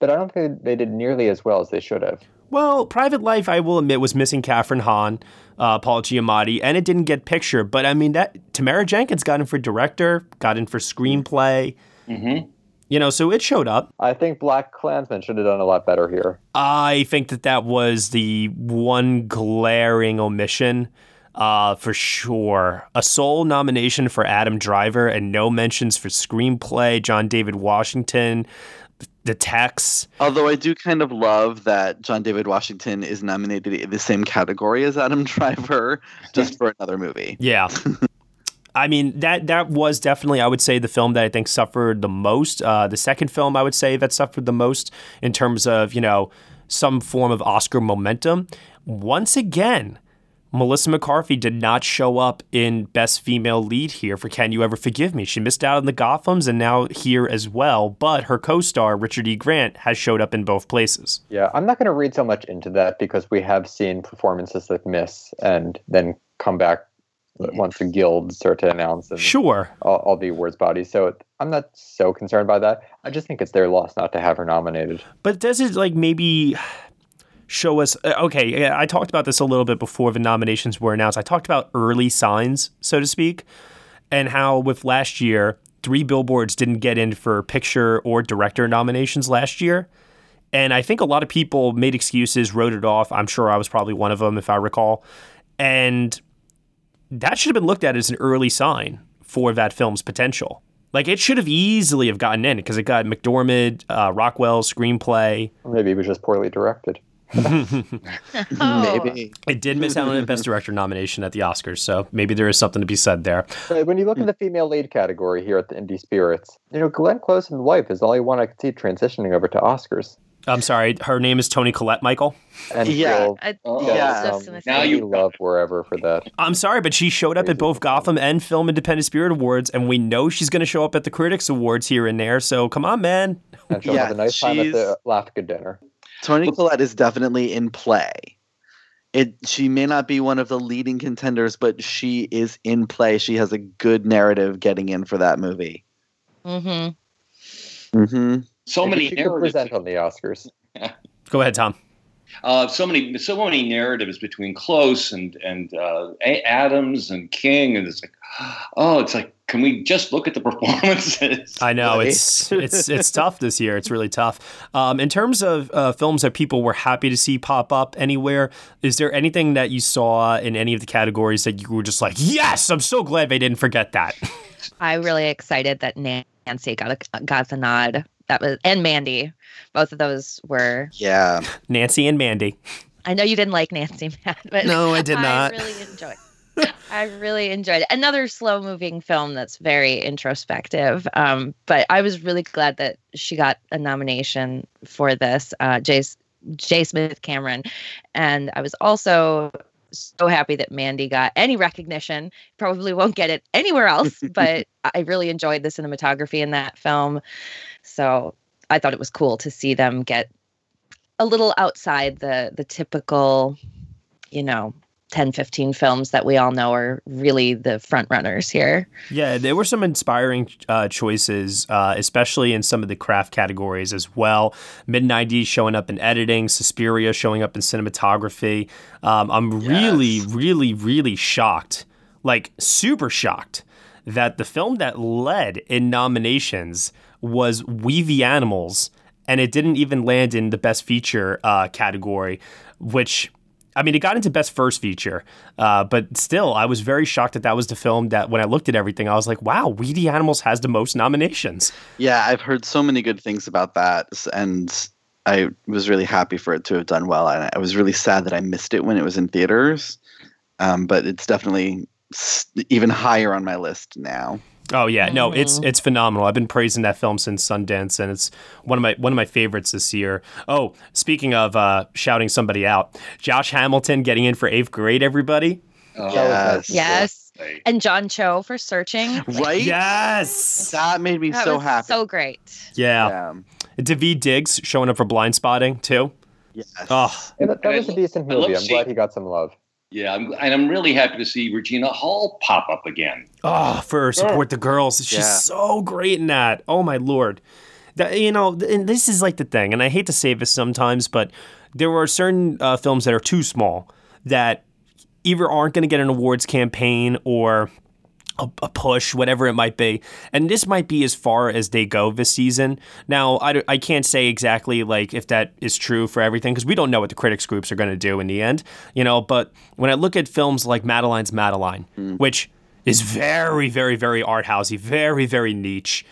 but I don't think they did nearly as well as they should have. Well, Private Life, I will admit, was missing Kathryn Hahn, uh, Paul Giamatti, and it didn't get picture. But I mean, that Tamara Jenkins got in for director, got in for screenplay. Mm-hmm. You know, so it showed up. I think BlacKkKlansman should have done a lot better here. I think that that was the one glaring omission. Uh, for sure. A sole nomination for Adam Driver and no mentions for screenplay, John David Washington, the text. Although I do kind of love that John David Washington is nominated in the same category as Adam Driver, just for another movie. Yeah. I mean that that was definitely I would say the film that I think suffered the most. Uh, the second film I would say that suffered the most in terms of you know some form of Oscar momentum. Once again, Melissa McCarthy did not show up in Best Female Lead here for Can You Ever Forgive Me? She missed out on the Gothams and now here as well, but her co star, Richard E. Grant, has showed up in both places. Yeah, I'm not going to read so much into that because we have seen performances that miss and then come back once the guilds start to announce and sure all, all the awards bodies. So I'm not so concerned by that. I just think it's their loss not to have her nominated. But does it like maybe show us uh, okay i talked about this a little bit before the nominations were announced. I talked about early signs so to speak and how with last year three billboards didn't get in for picture or director nominations last year. And i think a lot of people made excuses wrote it off. I'm sure i was probably one of them if i recall. And that should have been looked at as an early sign for that film's potential. Like it should have easily have gotten in because it got McDormand, uh, Rockwell screenplay. Or maybe it was just poorly directed. oh. Maybe it did miss out on a Best Director nomination at the Oscars, so maybe there is something to be said there. when you look in the female lead category here at the Indie Spirits, you know Glenn Close and wife is the only one I could see transitioning over to Oscars. I'm sorry, her name is Toni Collette Michael. And yeah, I, yeah. Um, now you love wherever for that. I'm sorry, but she showed up at both Gotham and Film Independent Spirit Awards, and we know she's going to show up at the Critics Awards here and there. So come on, man. And she'll yeah, have a nice time at the LAFCA dinner. Toni Collette is definitely in play. It she may not be one of the leading contenders, but she is in play. She has a good narrative getting in for that movie. Mm-hmm. Mm-hmm. So many she could present on the Oscars. Go ahead, Tom. Uh, so many, so many narratives between Close and and uh, Adams and King, and it's like, oh, it's like, can we just look at the performances? I know it's it's it's tough this year. It's really tough. Um, in terms of uh, films that people were happy to see pop up anywhere, is there anything that you saw in any of the categories that you were just like, yes, I'm so glad they didn't forget that. I'm really excited that Nancy got a, got the nod. That was and Mandy. Both of those were yeah. Nancy and Mandy. I know you didn't like Nancy, Matt, but no, I did not. I really enjoyed. I really enjoyed it. Another slow moving film that's very introspective. Um, but I was really glad that she got a nomination for this, uh, J. J. Smith Cameron. And I was also so happy that Mandy got any recognition. Probably won't get it anywhere else, but I really enjoyed the cinematography in that film. So I thought it was cool to see them get a little outside the the typical, you know, 10 15 films that we all know are really the front runners here. Yeah there were some inspiring uh, choices uh, especially in some of the craft categories as well. Mid 90s showing up in editing suspiria showing up in cinematography. Um, i'm yes. really really really shocked like super shocked that the film that led in nominations was We the Animals and it didn't even land in the best feature uh, category which I mean, it got into best first feature, uh, but still, I was very shocked that that was the film that when I looked at everything, I was like, wow, We the Animals has the most nominations. Yeah, I've heard so many good things about that. And I was really happy for it to have done well. And I was really sad that I missed it when it was in theaters. Um, but it's definitely even higher on my list now. Oh yeah, no, it's it's phenomenal. I've been praising that film since Sundance, and it's one of my one of my favorites this year. Oh, speaking of uh, shouting somebody out, Josh Hamilton getting in for eighth grade. Everybody. Oh, yes. Yes. And John Cho for searching. Right. Yes. That made me that so happy. So great. Yeah. yeah. Daveed Diggs showing up for Blindspotting too. Yes. Oh, yeah, that, that was a decent movie. I'm glad he got some love. Yeah, I'm, and I'm really happy to see Regina Hall pop up again. Oh, for support the girls. She's yeah. so great in that. Oh my lord. That, you know, and this is like the thing, and I hate to say this sometimes, but there are certain uh, films that are too small that either aren't going to get an awards campaign or a, a, push, whatever it might be. And this might be as far as they go this season. Now, I, I can't say exactly like if that is true for everything because we don't know what the critics groups are going to do in the end, you know. But when I look at films like Madeline's Madeline, mm. which is very, very, very art housey, very, very niche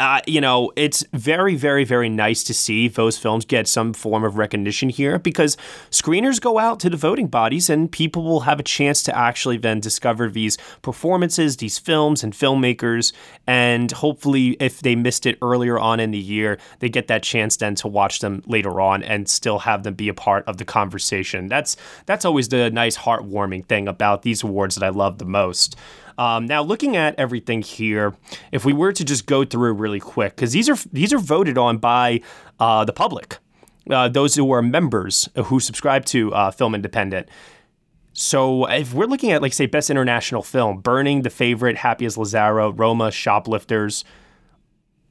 uh, you know, it's very, very, very nice to see those films get some form of recognition here because screeners go out to the voting bodies and people will have a chance to actually then discover these performances, these films, and filmmakers. And hopefully, if they missed it earlier on in the year, they get that chance then to watch them later on and still have them be a part of the conversation. That's that's always the nice, heartwarming thing about these awards that I love the most. Um, now, looking at everything here, if we were to just go through really quick, because these are these are voted on by uh, the public, uh, those who are members who subscribe to uh, Film Independent. So if we're looking at like say best international film, Burning, The Favorite, Happy as Lazzaro, Roma, Shoplifters,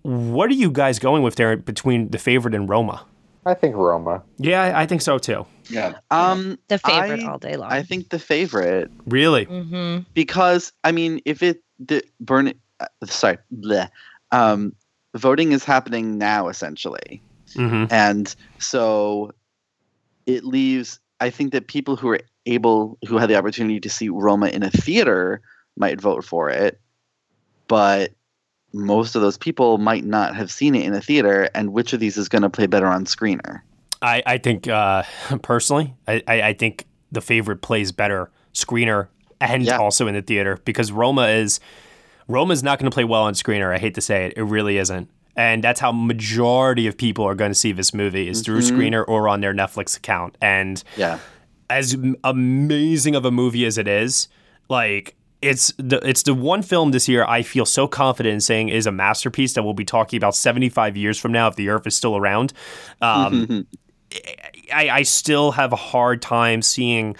what are you guys going with there between The Favorite and Roma? I think Roma. Yeah, I think so too. Yeah. Um, the favorite I, all day long. I think the favorite. Really? Mm-hmm. Because I mean, if it the burn, uh, sorry, bleh, um, voting is happening now essentially, mm-hmm. and so it leaves. I think that people who are able, who had the opportunity to see Roma in a theater, might vote for it, but most of those people might not have seen it in a theater, and which of these is going to play better on screener? I, I think uh, personally, I, I think the favorite plays better screener and yeah. also in the theater because Roma is Roma is not going to play well on screener. I hate to say it, it really isn't. And that's how majority of people are going to see this movie is through mm-hmm. screener or on their Netflix account. And yeah, as amazing of a movie as it is, like it's the it's the one film this year I feel so confident in saying is a masterpiece that we'll be talking about 75 years from now if the Earth is still around. Um, I, I still have a hard time seeing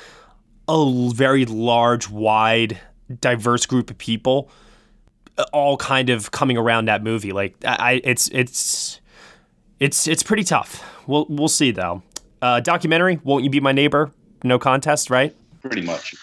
a very large, wide, diverse group of people uh, all kind of coming around that movie. Like I, it's it's it's it's pretty tough. We'll we'll see though. Uh, documentary, Won't You Be My Neighbor? No contest, right? Pretty much.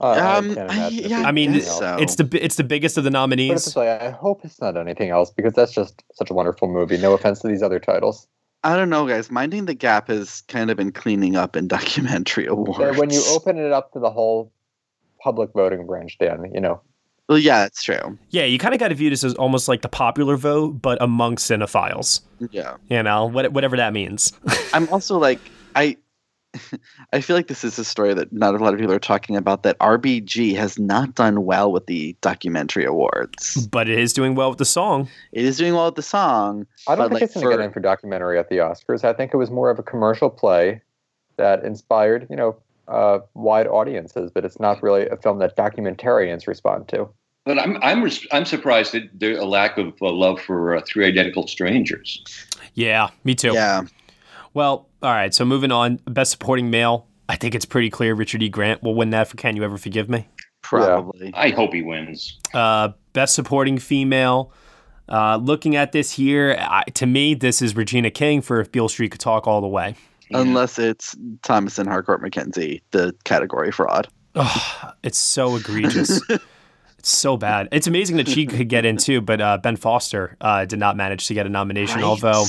Uh, I Um, I- yeah, I mean, anything so. it's the it's the biggest of the nominees. this way, I hope it's not anything else because that's just such a wonderful movie. No offense to these other titles. I don't know, guys. Minding the Gap has kind of been cleaning up in documentary awards. And when you open it up to the whole public voting branch, Dan, you know, well, yeah, that's true. Yeah, you kind of got to view this as almost like the popular vote, but among cinephiles. Yeah. You know, what, whatever that means. I'm also like I I feel like this is a story that not a lot of people are talking about that RBG has not done well with the documentary awards. but it is doing well with the song. It is doing well with the song. I don't think like, it's going to get in for documentary at the Oscars. I think it was more of a commercial play that inspired, you know, uh, wide audiences, but it's not really a film that documentarians respond to. But I'm I'm res- I'm surprised that there's a lack of uh, love for uh, Three Identical Strangers. Yeah, me too. Yeah. Well, all right. So moving on, best supporting male. I think it's pretty clear Richard E. Grant will win that for Can You Ever Forgive Me? Probably. I hope he wins. Uh, best supporting female. Uh, looking at this here, I, to me, this is Regina King for If Beale Street Could Talk All the Way. Unless it's Thomasin Harcourt McKenzie, the category fraud. Oh, it's so egregious. it's so bad. It's amazing that she could get in too, but uh, Ben Foster uh, did not manage to get a nomination, Right. although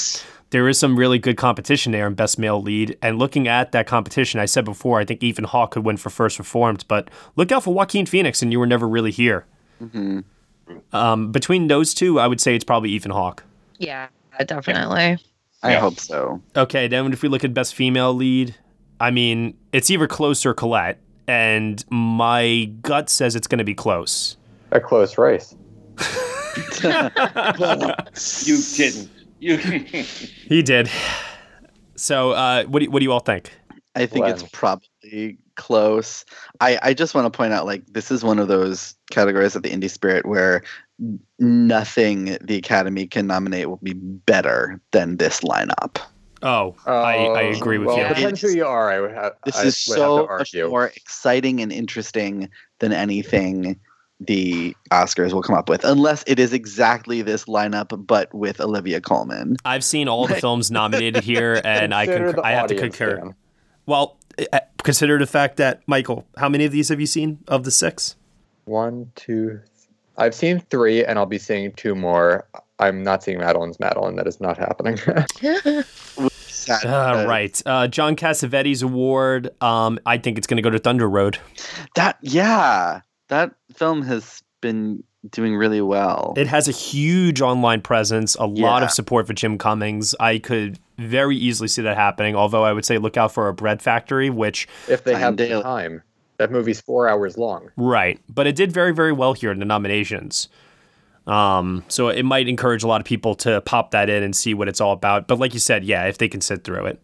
there is some really good competition there in Best Male Lead. And looking at that competition, I said before, I think Ethan Hawke could win for First Reformed, but look out for Joaquin Phoenix and You Were Never Really Here. hmm Um, between those two, I would say it's probably Ethan Hawke. Yeah, definitely. I Yeah. hope so. Okay, then if we look at Best Female Lead, I mean, it's either close or Colette, and my gut says it's going to be close. A close race. You didn't. You. He did. So, uh, what do, what do you all think? I think it's probably close. I, I just want to point out like this is one of those categories of the indie spirit where nothing the Academy can nominate will be better than this lineup. Oh, I, I agree with well, you. It depends who you are. I would have. This I is would have so to much more exciting and interesting than anything the Oscars will come up with, unless it is exactly this lineup but with Olivia Colman. I've seen all the films nominated here, and I Consider concur, the I have to concur. Dan. Well, uh, consider the fact that Michael, how many of these have you seen of the six? One, two. I've seen three, and I'll be seeing two more. I'm not seeing Madeline's Madeline. That is not happening. Sad Uh, because right, uh, John Cassavetes Award. Um, I think it's going to go to Thunder Road. That yeah, that film has been doing really well. It has a huge online presence, a lot of support for Jim Cummings. I could very easily see that happening. Although I would say look out for a Bread Factory, which if they Fine have the Daily. time. That movie's four hours long. Right, but it did very, very well here in the nominations. Um, so it might encourage a lot of people to pop that in and see what it's all about. But like you said, yeah, if they can sit through it.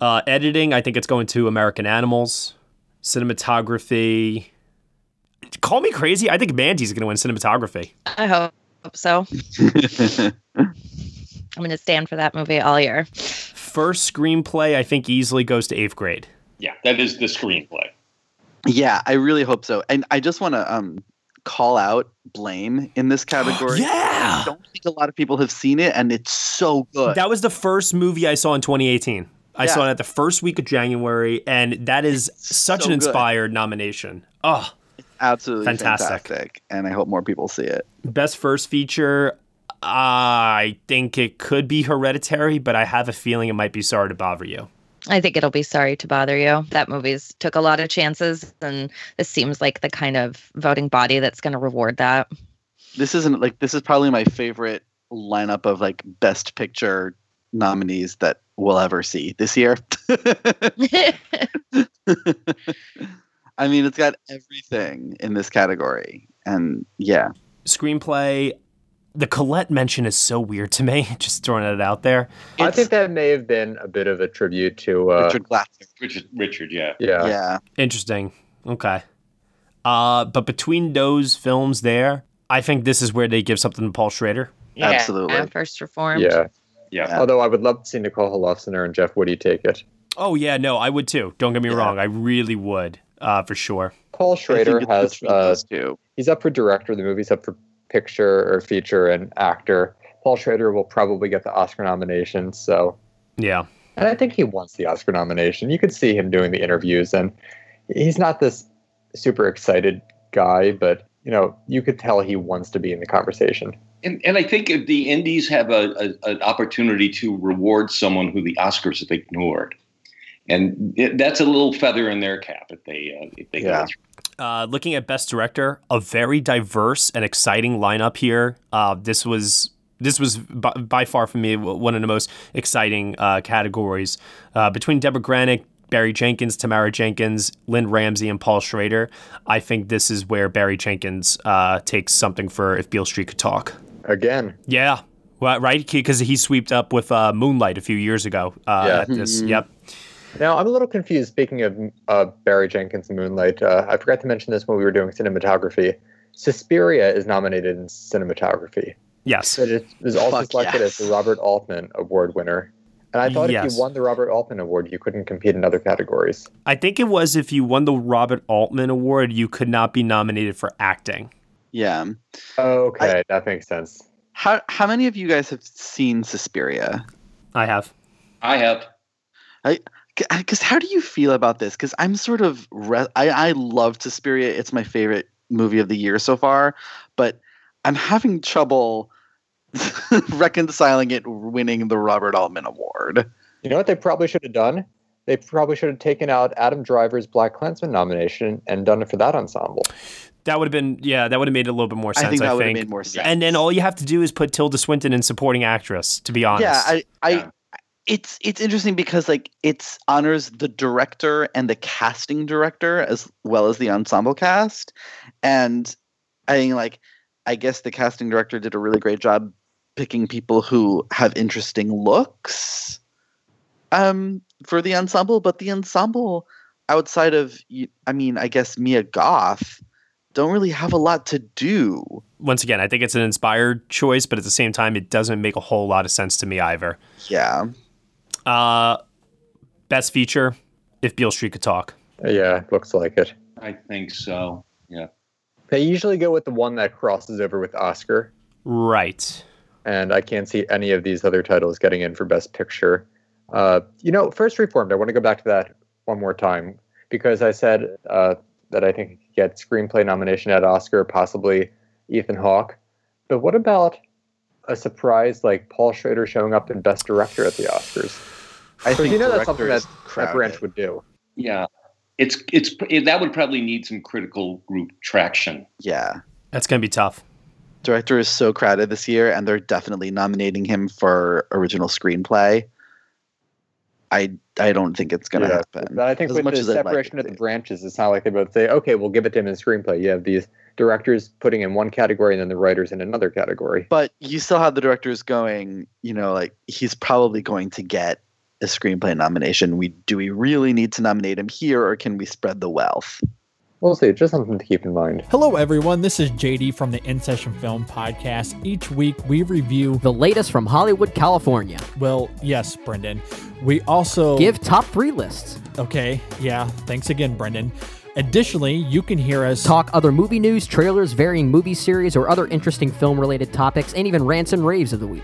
Uh, editing, I think it's going to American Animals. Cinematography. Call me crazy. I think Mandy's going to win cinematography. I hope so. I'm going to stand for that movie all year. First screenplay, I think easily goes to eighth grade. yeah, that is the screenplay. yeah, I really hope so. And I just want to um call out Blame in this category. Yeah! I don't think a lot of people have seen it, and it's so good. That was the first movie I saw in 2018. I Yeah. saw it at the first week of January, and that is such so an good. inspired nomination. Oh, Absolutely Fantastic. fantastic. and I hope more people see it. best first feature. I think it could be Hereditary, but I have a feeling it might be Sorry to Bother You. I think it'll be sorry to bother you. That movie's took a lot of chances, and this seems like the kind of voting body that's going to reward that. This isn't like this is probably my favorite lineup of like best picture nominees that we'll ever see this year. I mean, it's got everything in this category, and yeah, Screenplay. The Colette mention is so weird to me. Just throwing it out there. I think that may have been a bit of a tribute to. Uh, Richard Glatzer. Richard, Richard, yeah. Yeah. Yeah, Interesting. Okay. Uh, but between those films there, I think this is where they give something to Paul Schrader. Yeah, Absolutely. First Reformed. Yeah. Yeah. Although I would love to see Nicole Holofcener and Jeff Whitty take it. Oh yeah, no, I would too. Don't get me wrong, I really would, uh, for sure. Paul Schrader has. between Uh, those two. he's up for director. The movie's up for picture or feature and actor. Paul Schrader will probably get the Oscar nomination. So, Yeah. And I think he wants the Oscar nomination. You could see him doing the interviews, and he's not this super excited guy, but you know, you could tell he wants to be in the conversation. And, and I think if the Indies have a, a, an opportunity to reward someone who the Oscars have ignored, and it, that's a little feather in their cap if they uh, if they Yeah. go through. Uh, looking at best director, a very diverse and exciting lineup here. Uh, this was this was by, by far for me one of the most exciting uh, categories uh, between Deborah Granik, Barry Jenkins, Tamara Jenkins, Lynne Ramsay, and Paul Schrader. I think this is where Barry Jenkins uh, takes something for if Beale Street could talk. Again, Yeah, well, right, because he swept up with uh, Moonlight a few years ago. Uh, Yeah. at this, Mhm. yep. Now, I'm a little confused. Speaking of uh, Barry Jenkins and Moonlight, uh, I forgot to mention this when we were doing cinematography. Suspiria is nominated in cinematography. Yes. But it was also Fuck selected yes. as the Robert Altman Award winner. And I thought if you won the Robert Altman Award, you couldn't compete in other categories. I think it was if you won the Robert Altman Award, you could not be nominated for acting. Yeah. Okay, that makes sense. How how many of you guys have seen Suspiria? I have. I have. I because uh, how do you feel about this? Because I'm sort of re- I I love Suspiria. It's my favorite movie of the year so far, but I'm having trouble reconciling it winning the Robert Altman Award. You know what they probably should have done? They probably should have taken out Adam Driver's BlacKkKlansman nomination and done it for that ensemble. That would have been yeah, that would have made a little bit more sense. I think that would have think. made more sense. And then all you have to do is put Tilda Swinton in supporting actress. To be honest, Yeah, I, I, it's it's interesting because like it's honors the director and the casting director as well as the ensemble cast, and I think like I guess the casting director did a really great job picking people who have interesting looks, um, for the ensemble. But the ensemble outside of i mean I guess Mia Goth don't really have a lot to do. once again, I think it's an inspired choice, but at the same time, it doesn't make a whole lot of sense to me either. Yeah. Uh, best feature, if Beale Street could talk. Yeah, looks like it. I think so. Yeah. They usually go with the one that crosses over with Oscar, Right. and I can't see any of these other titles getting in for Best Picture. Uh, you know, First Reformed, I want to go back to that one more time because I said uh, that I think it could get screenplay nomination at Oscar, possibly Ethan Hawke. But what about a surprise like Paul Schrader showing up in Best Director at the Oscars? I 'Cause think you know that's something director that is that branch would do. Yeah. It's it's it, that would probably need some critical group traction. Yeah. That's going to be tough. director is so crowded this year, and they're definitely nominating him for original screenplay. I I don't think it's going to Yeah, happen. But I think as with much the as I'd like separation it of the branches, it's not like they both say, okay, we'll give it to him in screenplay. You have these directors putting in one category and then the writers in another category. But you still have the directors going. You know, like he's probably going to get a screenplay nomination. We do we really need to nominate him here, or can we spread the wealth? We'll see. Just something to keep in mind. Hello, everyone. This is JD from the In Session Film Podcast. Each week we review the latest from Hollywood, California. Well, yes, Brendan. We also Give top three lists. Okay, yeah. Thanks again, Brendan. Additionally, you can hear us Talk other movie news, trailers, varying movie series, or other interesting film related topics, and even rants and raves of the week.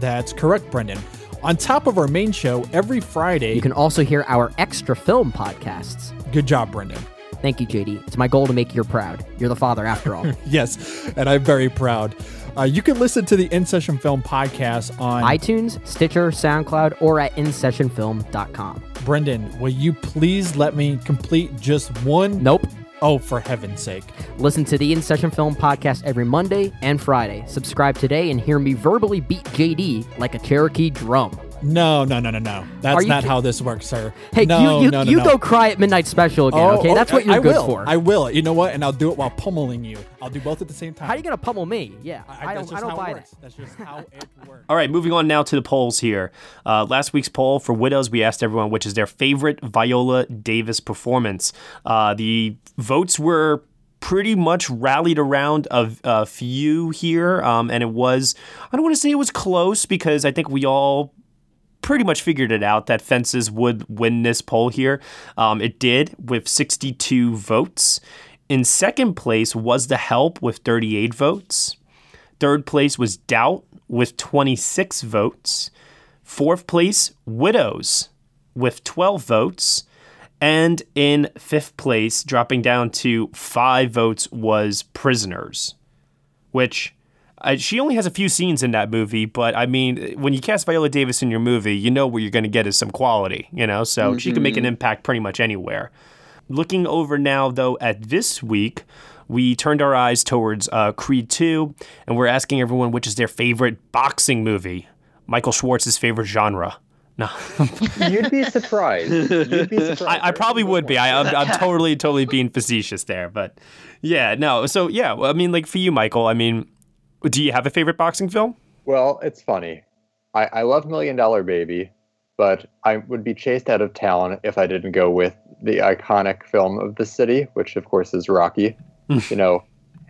That's correct, Brendan. On top of our main show, every Friday. You can also hear our extra film podcasts. Good job, Brendan. Thank you, JD. It's my goal to make you proud. You're the father, after all. yes, and I'm very proud. Uh, you can listen to the In Session Film podcast on iTunes, Stitcher, SoundCloud, or at InSessionFilm.com. Brendan, will you please let me complete just one? Nope. Oh, for heaven's sake. Listen to the In Session Film podcast every Monday and Friday. Subscribe today and hear me verbally beat JD like a Cherokee drum. No, no, no, no, no. That's not ki- how this works, sir. Hey, no, you you, no, no, you no. go cry at Midnight Special again, Oh, okay? oh, That's what you're I good will. for. I will. You know what? And I'll do it while pummeling you. I'll do both at the same time. How are you gonna pummel me? Yeah, I, that's don't. I don't how it buy works. that. That's just how it works. All right, moving on now to the polls here. Uh, last week's poll for Widows, we asked everyone which is their favorite Viola Davis performance. Uh, the votes were pretty much rallied around a, a few here, um, and it was, I don't want to say it was close because I think we all pretty much figured it out that Fences would win this poll here. Um, it did with 62 votes. In second place was The Help with 38 votes. Third place was Doubt with 26 votes. Fourth place, Widows, with 12 votes. And in fifth place, dropping down to five votes, was Prisoners, which uh, she only has a few scenes in that movie, but I mean, when you cast Viola Davis in your movie, you know what you're going to get is some quality, you know? So mm-hmm. she can make an impact pretty much anywhere. Looking over now, though, at this week, we turned our eyes towards uh, Creed 2, and we're asking everyone which is their favorite boxing movie. Michael Schwartz's favorite genre. No. You'd be surprised. You'd be surprised. I, I probably would be. I, am I'm, I'm totally, totally being facetious there. But yeah, no. So yeah, I mean, like for you, Michael, I mean, do you have a favorite boxing film? Well, it's funny. I, I love Million Dollar Baby, but I would be chased out of town if I didn't go with the iconic film of the city, which of course is Rocky. you know,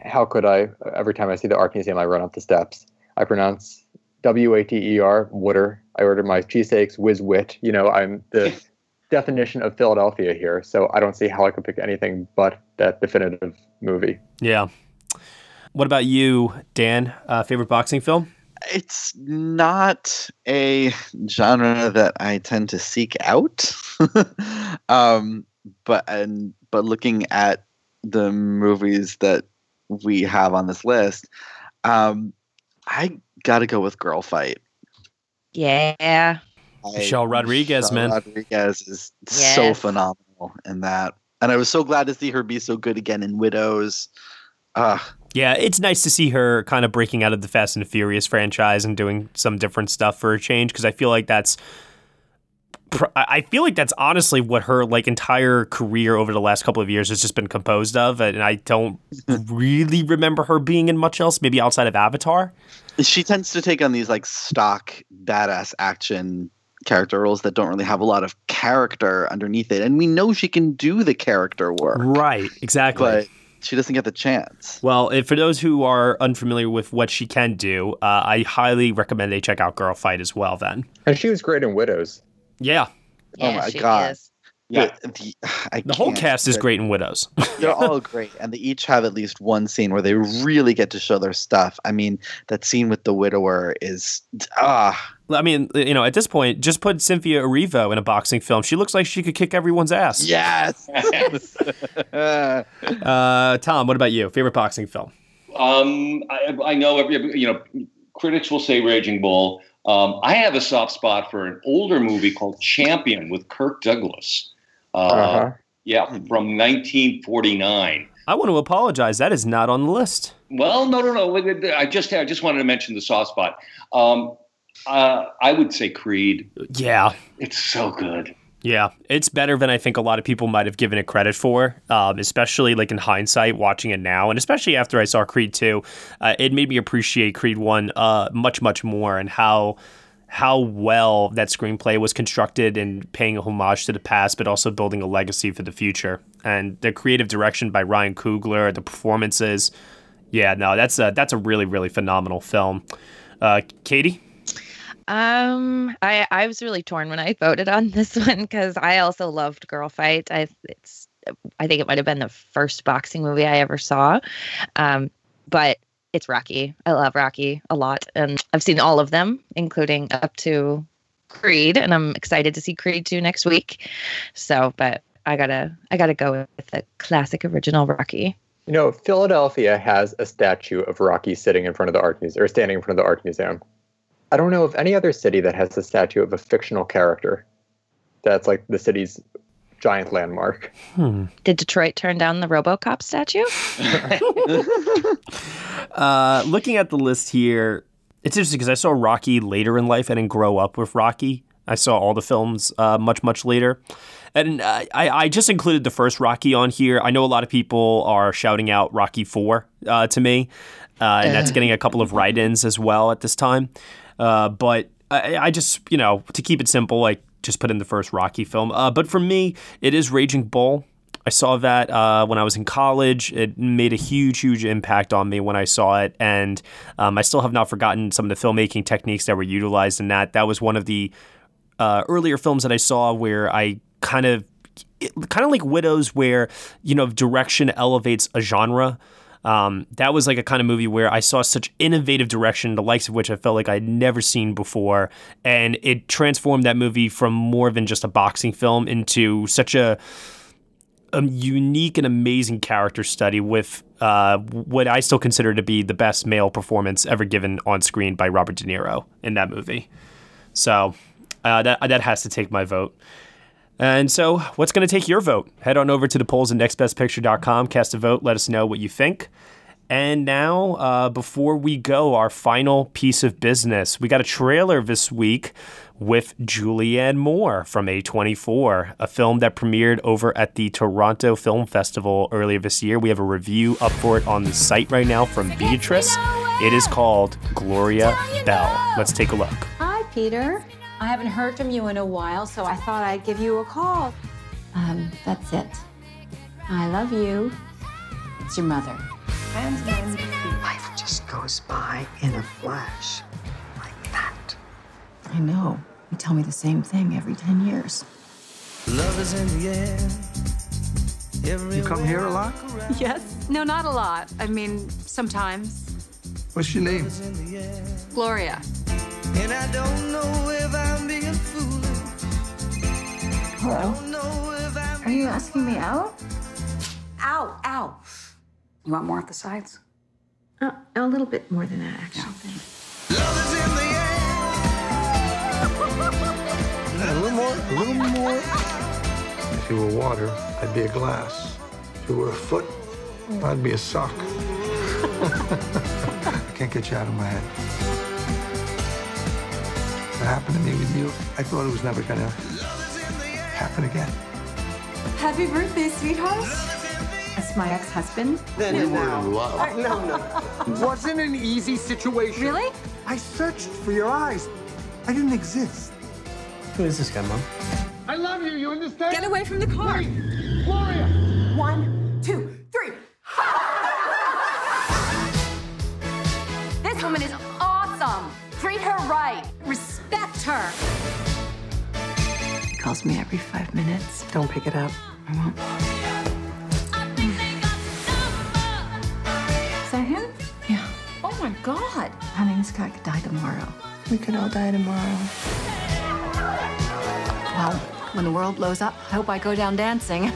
how could I? Every time I see the Art Museum, I run up the steps. I pronounce W A T E R, Wooder. I ordered my cheesesteaks with wit. You know, I'm the definition of Philadelphia here, so I don't see how I could pick anything but that definitive movie. Yeah. What about you, Dan? Uh, favorite boxing film? It's not a genre that I tend to seek out. um, but and but looking at the movies that we have on this list, um, I got to go with Girl Fight. Yeah. Michelle Rodriguez, Michelle man. Rodriguez is yes. so phenomenal in that. And I was so glad to see her be so good again in Widows. Uh, yeah, it's nice to see her kind of breaking out of the Fast and the Furious franchise and doing some different stuff for a change because I feel like that's I feel like that's honestly what her like entire career over the last couple of years has just been composed of, and I don't really remember her being in much else, maybe outside of Avatar. She tends to take on these like stock badass action character roles that don't really have a lot of character underneath it, and we know she can do the character work. Right, exactly. But she doesn't get the chance. Well, if, for those who are unfamiliar with what she can do, uh, I highly recommend they check out Girl Fight as well. Then, and she was great in Widows. Yeah. yeah oh my god. Is. Yeah. The, the, the whole cast is great in Widows. They're all great, and they each have at least one scene where they really get to show their stuff. I mean, that scene with the widower is ah. I mean, you know, at this point, just put Cynthia Erivo in a boxing film. She looks like she could kick everyone's ass. Yes. uh, Tom, what about you? Favorite boxing film? Um, I, I know every, you know critics will say Raging Bull. Um, I have a soft spot for an older movie called Champion with Kirk Douglas. Uh, uh-huh. Yeah, from 1949. I want to apologize. That is not on the list. Well, no, no, no. I just I just wanted to mention the soft spot. Um, uh, I would say Creed. Yeah, it's so good. Yeah, it's better than I think a lot of people might have given it credit for, um, especially like in hindsight, watching it now, and especially after I saw Creed 2. Uh, it made me appreciate Creed 1 uh, much, much more and how how well that screenplay was constructed and paying a homage to the past, but also building a legacy for the future. And the creative direction by Ryan Coogler, the performances, yeah, no, that's a that's a really really phenomenal film. Uh, Katie. Um, I I was really torn when I voted on this one because I also loved Girl Fight. I it's I think it might have been the first boxing movie I ever saw. Um, but it's Rocky. I love Rocky a lot, and I've seen all of them, including up to Creed, and I'm excited to see Creed 2 next week. So, but I gotta I gotta go with the classic original Rocky. You know, Philadelphia has a statue of Rocky sitting in front of the art museum or standing in front of the art museum. I don't know of any other city that has a statue of a fictional character that's like the city's giant landmark. Hmm. Did Detroit turn down the RoboCop statue? uh, looking at the list here, it's interesting because I saw Rocky later in life. I didn't grow up with Rocky. I saw all the films uh, much, much later. And I, I just included the first Rocky on here. I know a lot of people are shouting out Rocky 4 uh, to me, uh, and that's getting a couple of write ins as well at this time. Uh, but I, I, just, you know, to keep it simple, like just put in the first Rocky film. Uh, but for me, it is Raging Bull. I saw that uh, when I was in college. It made a huge, huge impact on me when I saw it, and um, I still have not forgotten some of the filmmaking techniques that were utilized in that. That was one of the uh, earlier films that I saw where I kind of, kind of like Widows, where you know direction elevates a genre. Um, that was like a kind of movie where I saw such innovative direction, the likes of which I felt like I'd never seen before, and it transformed that movie from more than just a boxing film into such a a unique and amazing character study with uh, what I still consider to be the best male performance ever given on screen by Robert De Niro in that movie. So uh, that that has to take my vote. And so, what's going to take your vote? Head on over to the polls at nextbestpicture.com, cast a vote, let us know what you think. And now, uh, before we go, our final piece of business. We got a trailer this week with Julianne Moore from A24, a film that premiered over at the Toronto Film Festival earlier this year. We have a review up for it on the site right now from Beatrice. It is called Gloria Bell. Let's take a look. Hi, Peter. I haven't heard from you in a while, so I thought I'd give you a call. Um, that's it. I love you. It's your mother. And Life just goes by in a flash. Like that. I know. You tell me the same thing every 10 years. Love is in the air. You come here a lot? Yes. No, not a lot. I mean, sometimes. What's your name? Gloria. And I don't know if I'm being foolish. Hello? Are you asking me out? Ow, ow. You want more of the sides? Uh, a little bit more than that, actually. Love is in the air. A little more, a little more. If you were water, I'd be a glass. If you were a foot, I'd be a sock. I can't get you out of my head. What happened to me with you, I thought it was never gonna happen again. Happy birthday, sweetheart. That's my ex-husband. Then you were in love. I- no, no. Wasn't an easy situation. Really? I searched for your eyes. I didn't exist. Who is this guy, Mom? I love you, you understand? Get away from the car. Gloria! One, two, three. This Respect her. He calls me every five minutes. Don't pick it up. I won't. Is that him? Yeah. Oh my God. Honey, this guy could die tomorrow. We could all die tomorrow. Well, when the world blows up, I hope I go down dancing.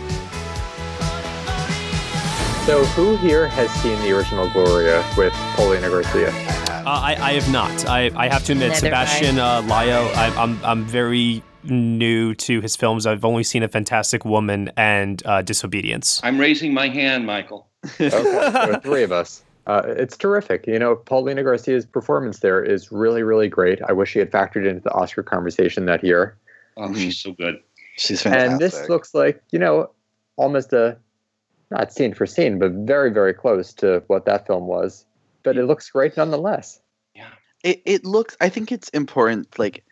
So, who here has seen the original Gloria with Paulina Garcia? Uh, I, I have not. I, I have to admit, Neither. Sebastian uh, Lio, I, I'm, I'm very new to his films. I've only seen A Fantastic Woman and uh, Disobedience. I'm raising my hand, Michael. Okay, so three of us. Uh, it's terrific. You know, Paulina Garcia's performance there is really, really great. I wish she had factored into the Oscar conversation that year. Oh, she's so good. She's fantastic. And this looks like, you know, almost a, not scene for scene, but very, very close to what that film was. But it looks great nonetheless. Yeah, it, it looks i think it's important like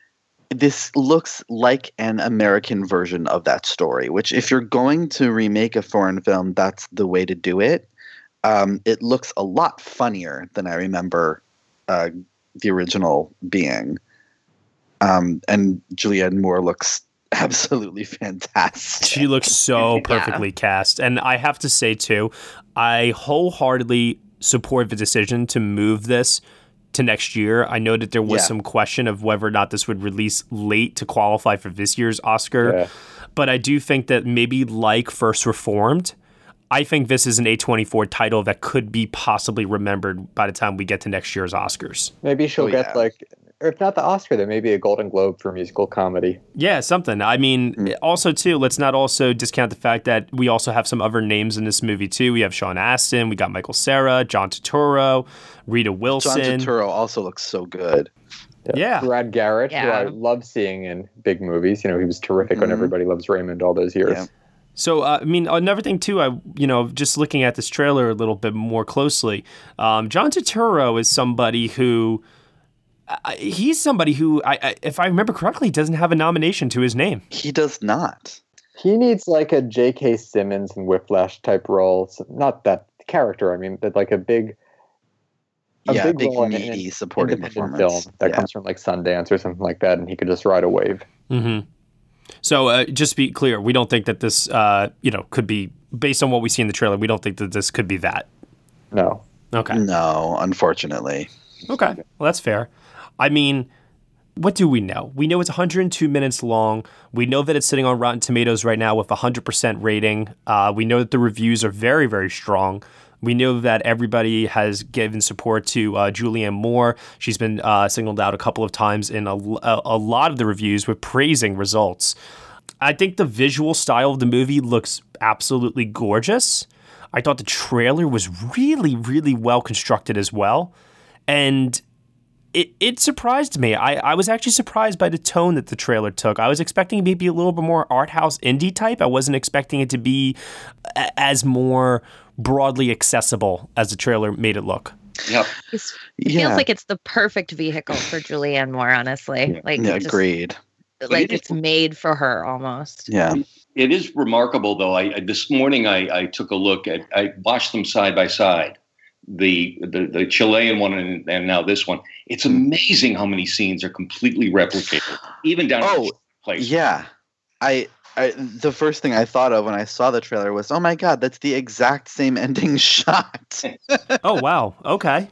this looks like an american version of that story which if you're going to remake a foreign film that's the way to do it. Um, it looks a lot funnier than i remember uh, the original being. Um, and julianne moore looks absolutely fantastic. She looks so perfectly cast. And I have to say, too, I wholeheartedly support the decision to move this to next year. I know that there was Yeah. some question of whether or not this would release late to qualify for this year's Oscar. Yeah. But I do think that maybe like First Reformed, I think this is an A24 title that could be possibly remembered by the time we get to next year's Oscars. Maybe she'll Oh, get yeah. like, or if not the Oscar, then maybe a Golden Globe for musical comedy. Yeah, something. I mean, also too, let's not also discount the fact that we also have some other names in this movie too. We have Sean Astin, we got Michael Cera, John Turturro, Rita Wilson. john Wilson. turturro also looks so good Yeah. Brad Garrett, who I love seeing in big movies. You know, he was terrific on Mhm. Everybody Loves Raymond all those years. Yeah. So, uh, I mean, another thing too, I you know, just looking at this trailer a little bit more closely, um, John Turturro is somebody who. I he's somebody who, I, I, if I remember correctly, doesn't have a nomination to his name. he does not He needs like a J.K. Simmons and Whiplash type role. So not that character, I mean, but like a big, a yeah big, big role in meaty supporting performance film that yeah. comes from like Sundance or something like that, and he could just ride a wave. hmm So, uh, just to be clear, we don't think that this, uh, you know, could be based on what we see in the trailer. We don't think that this could be that. No. Okay. No, unfortunately. Okay. Well, that's fair. I mean, what do we know? We know it's 102 minutes long. We know that it's sitting on Rotten Tomatoes right now with a 100% rating. Uh, we know that the reviews are very, very strong. We know that everybody has given support to uh, Julianne Moore. She's been uh, singled out a couple of times in a, a, a lot of the reviews with praising results. I think the visual style of the movie looks absolutely gorgeous. I thought the trailer was really, really well constructed as well. And it, it surprised me. I, I was actually surprised by the tone that the trailer took. I was expecting maybe a little bit more art house indie type. I wasn't expecting it to be a- as more broadly accessible as the trailer made it look. Yep. It feels like it's the perfect vehicle for Julianne Moore, honestly. Like yeah, just- agreed. Like it's made for her almost. Yeah. It is remarkable, though. I, I this morning I, I took a look at I watched them side by side, the the, the Chilean one and, and now this one. It's hmm. amazing how many scenes are completely replicated, even down Oh, to place. Yeah. I, I the first thing I thought of when I saw the trailer was, "Oh my god, that's the exact same ending shot." oh wow. Okay.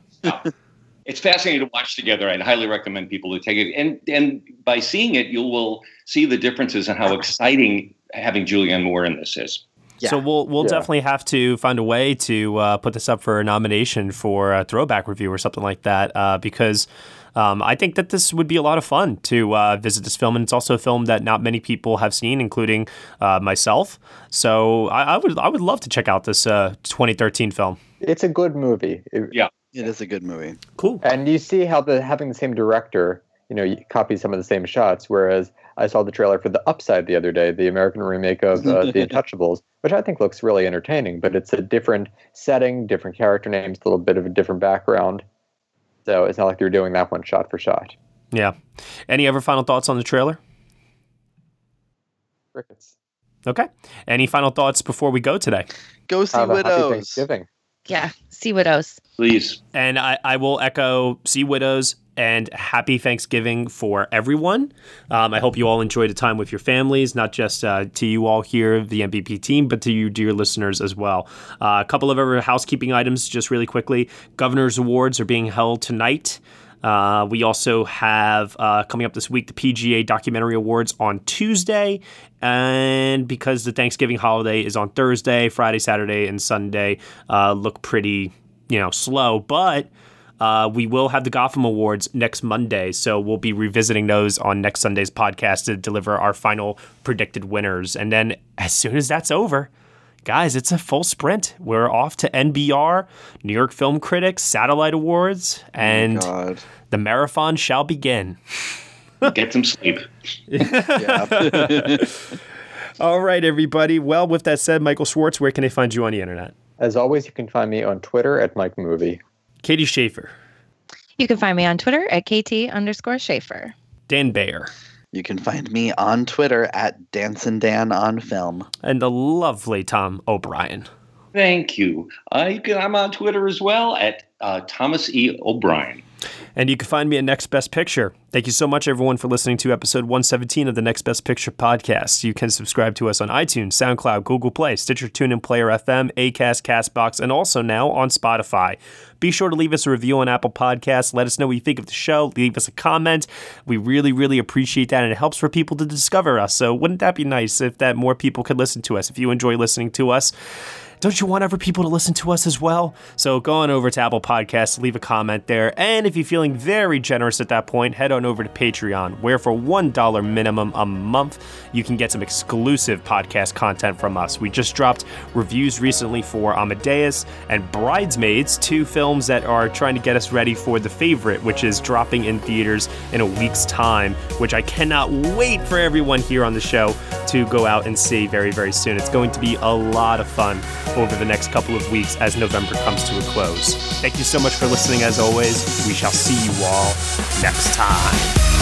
It's fascinating to watch together. I'd highly recommend people to take it, and and by seeing it, you will see the differences and how exciting having Julianne Moore in this is. So we'll we'll Yeah. definitely have to find a way to uh, put this up for a nomination for a throwback review or something like that uh, because um, I think that this would be a lot of fun to uh, visit this film and it's also a film that not many people have seen, including uh, myself. So I, I would I would love to check out this uh, 2013 film. It's a good movie. It- yeah. It is a good movie. Cool. And you see how the having the same director, you know, you copy some of the same shots. Whereas I saw the trailer for The Upside the other day, the American remake of uh, The Untouchables, which I think looks really entertaining. But it's a different setting, different character names, a little bit of a different background. So it's not like they're doing that one shot for shot. Yeah. Any other final thoughts on the trailer? Crickets. Okay. Any final thoughts before we go today? Go see Have a happy Widows. Thanksgiving. Yeah. See widows. Please. And I, I will echo See Widows and happy Thanksgiving for everyone. Um, I hope you all enjoyed a time with your families, not just uh, to you all here, the NBP team, but to you, dear listeners, as well. Uh, a couple of other housekeeping items, just really quickly. Governor's Awards are being held tonight. Uh, we also have uh, coming up this week the PGA Documentary Awards on Tuesday. And because the Thanksgiving holiday is on Thursday, Friday, Saturday, and Sunday uh, look pretty, you know, slow. But uh, we will have the Gotham Awards next Monday. So we'll be revisiting those on next Sunday's podcast to deliver our final predicted winners. And then as soon as that's over, guys, it's a full sprint. We're off to NBR, New York Film Critics, Satellite Awards, and the marathon shall begin. Get some sleep. All right, everybody. Well, with that said, Michael Schwartz, where can they find you on the internet? As always, you can find me on Twitter at Mike Movie. Katie Schaefer, You can find me on Twitter at KT underscore Schaefer. Dan Bayer, You can find me on Twitter at Dancin' Dan on Film. and the lovely Tom O'Brien. Thank you. Uh, you can, I'm on Twitter as well at uh, Thomas E. O'Brien. And you can find me at Next Best Picture. Thank you so much, everyone, for listening to episode 117 of the Next Best Picture podcast. You can subscribe to us on iTunes, SoundCloud, Google Play, Stitcher, TuneIn, Player FM, Acast, Castbox, and also now on Spotify. Be sure to leave us a review on Apple Podcasts. Let us know what you think of the show. Leave us a comment. We really, really appreciate that, and it helps for people to discover us. So, wouldn't that be nice if that more people could listen to us? If you enjoy listening to us, don't you want other people to listen to us as well? So go on over to Apple Podcasts, leave a comment there. And if you're feeling very generous at that point, head on over to Patreon, where for $1 minimum a month, you can get some exclusive podcast content from us. We just dropped reviews recently for Amadeus and Bridesmaids, two films that are trying to get us ready for The Favorite, which is dropping in theaters in a week's time, which I cannot wait for everyone here on the show to go out and see very, very soon. It's going to be a lot of fun over the next couple of weeks as November comes to a close. Thank you so much for listening as always. We shall see you all next time.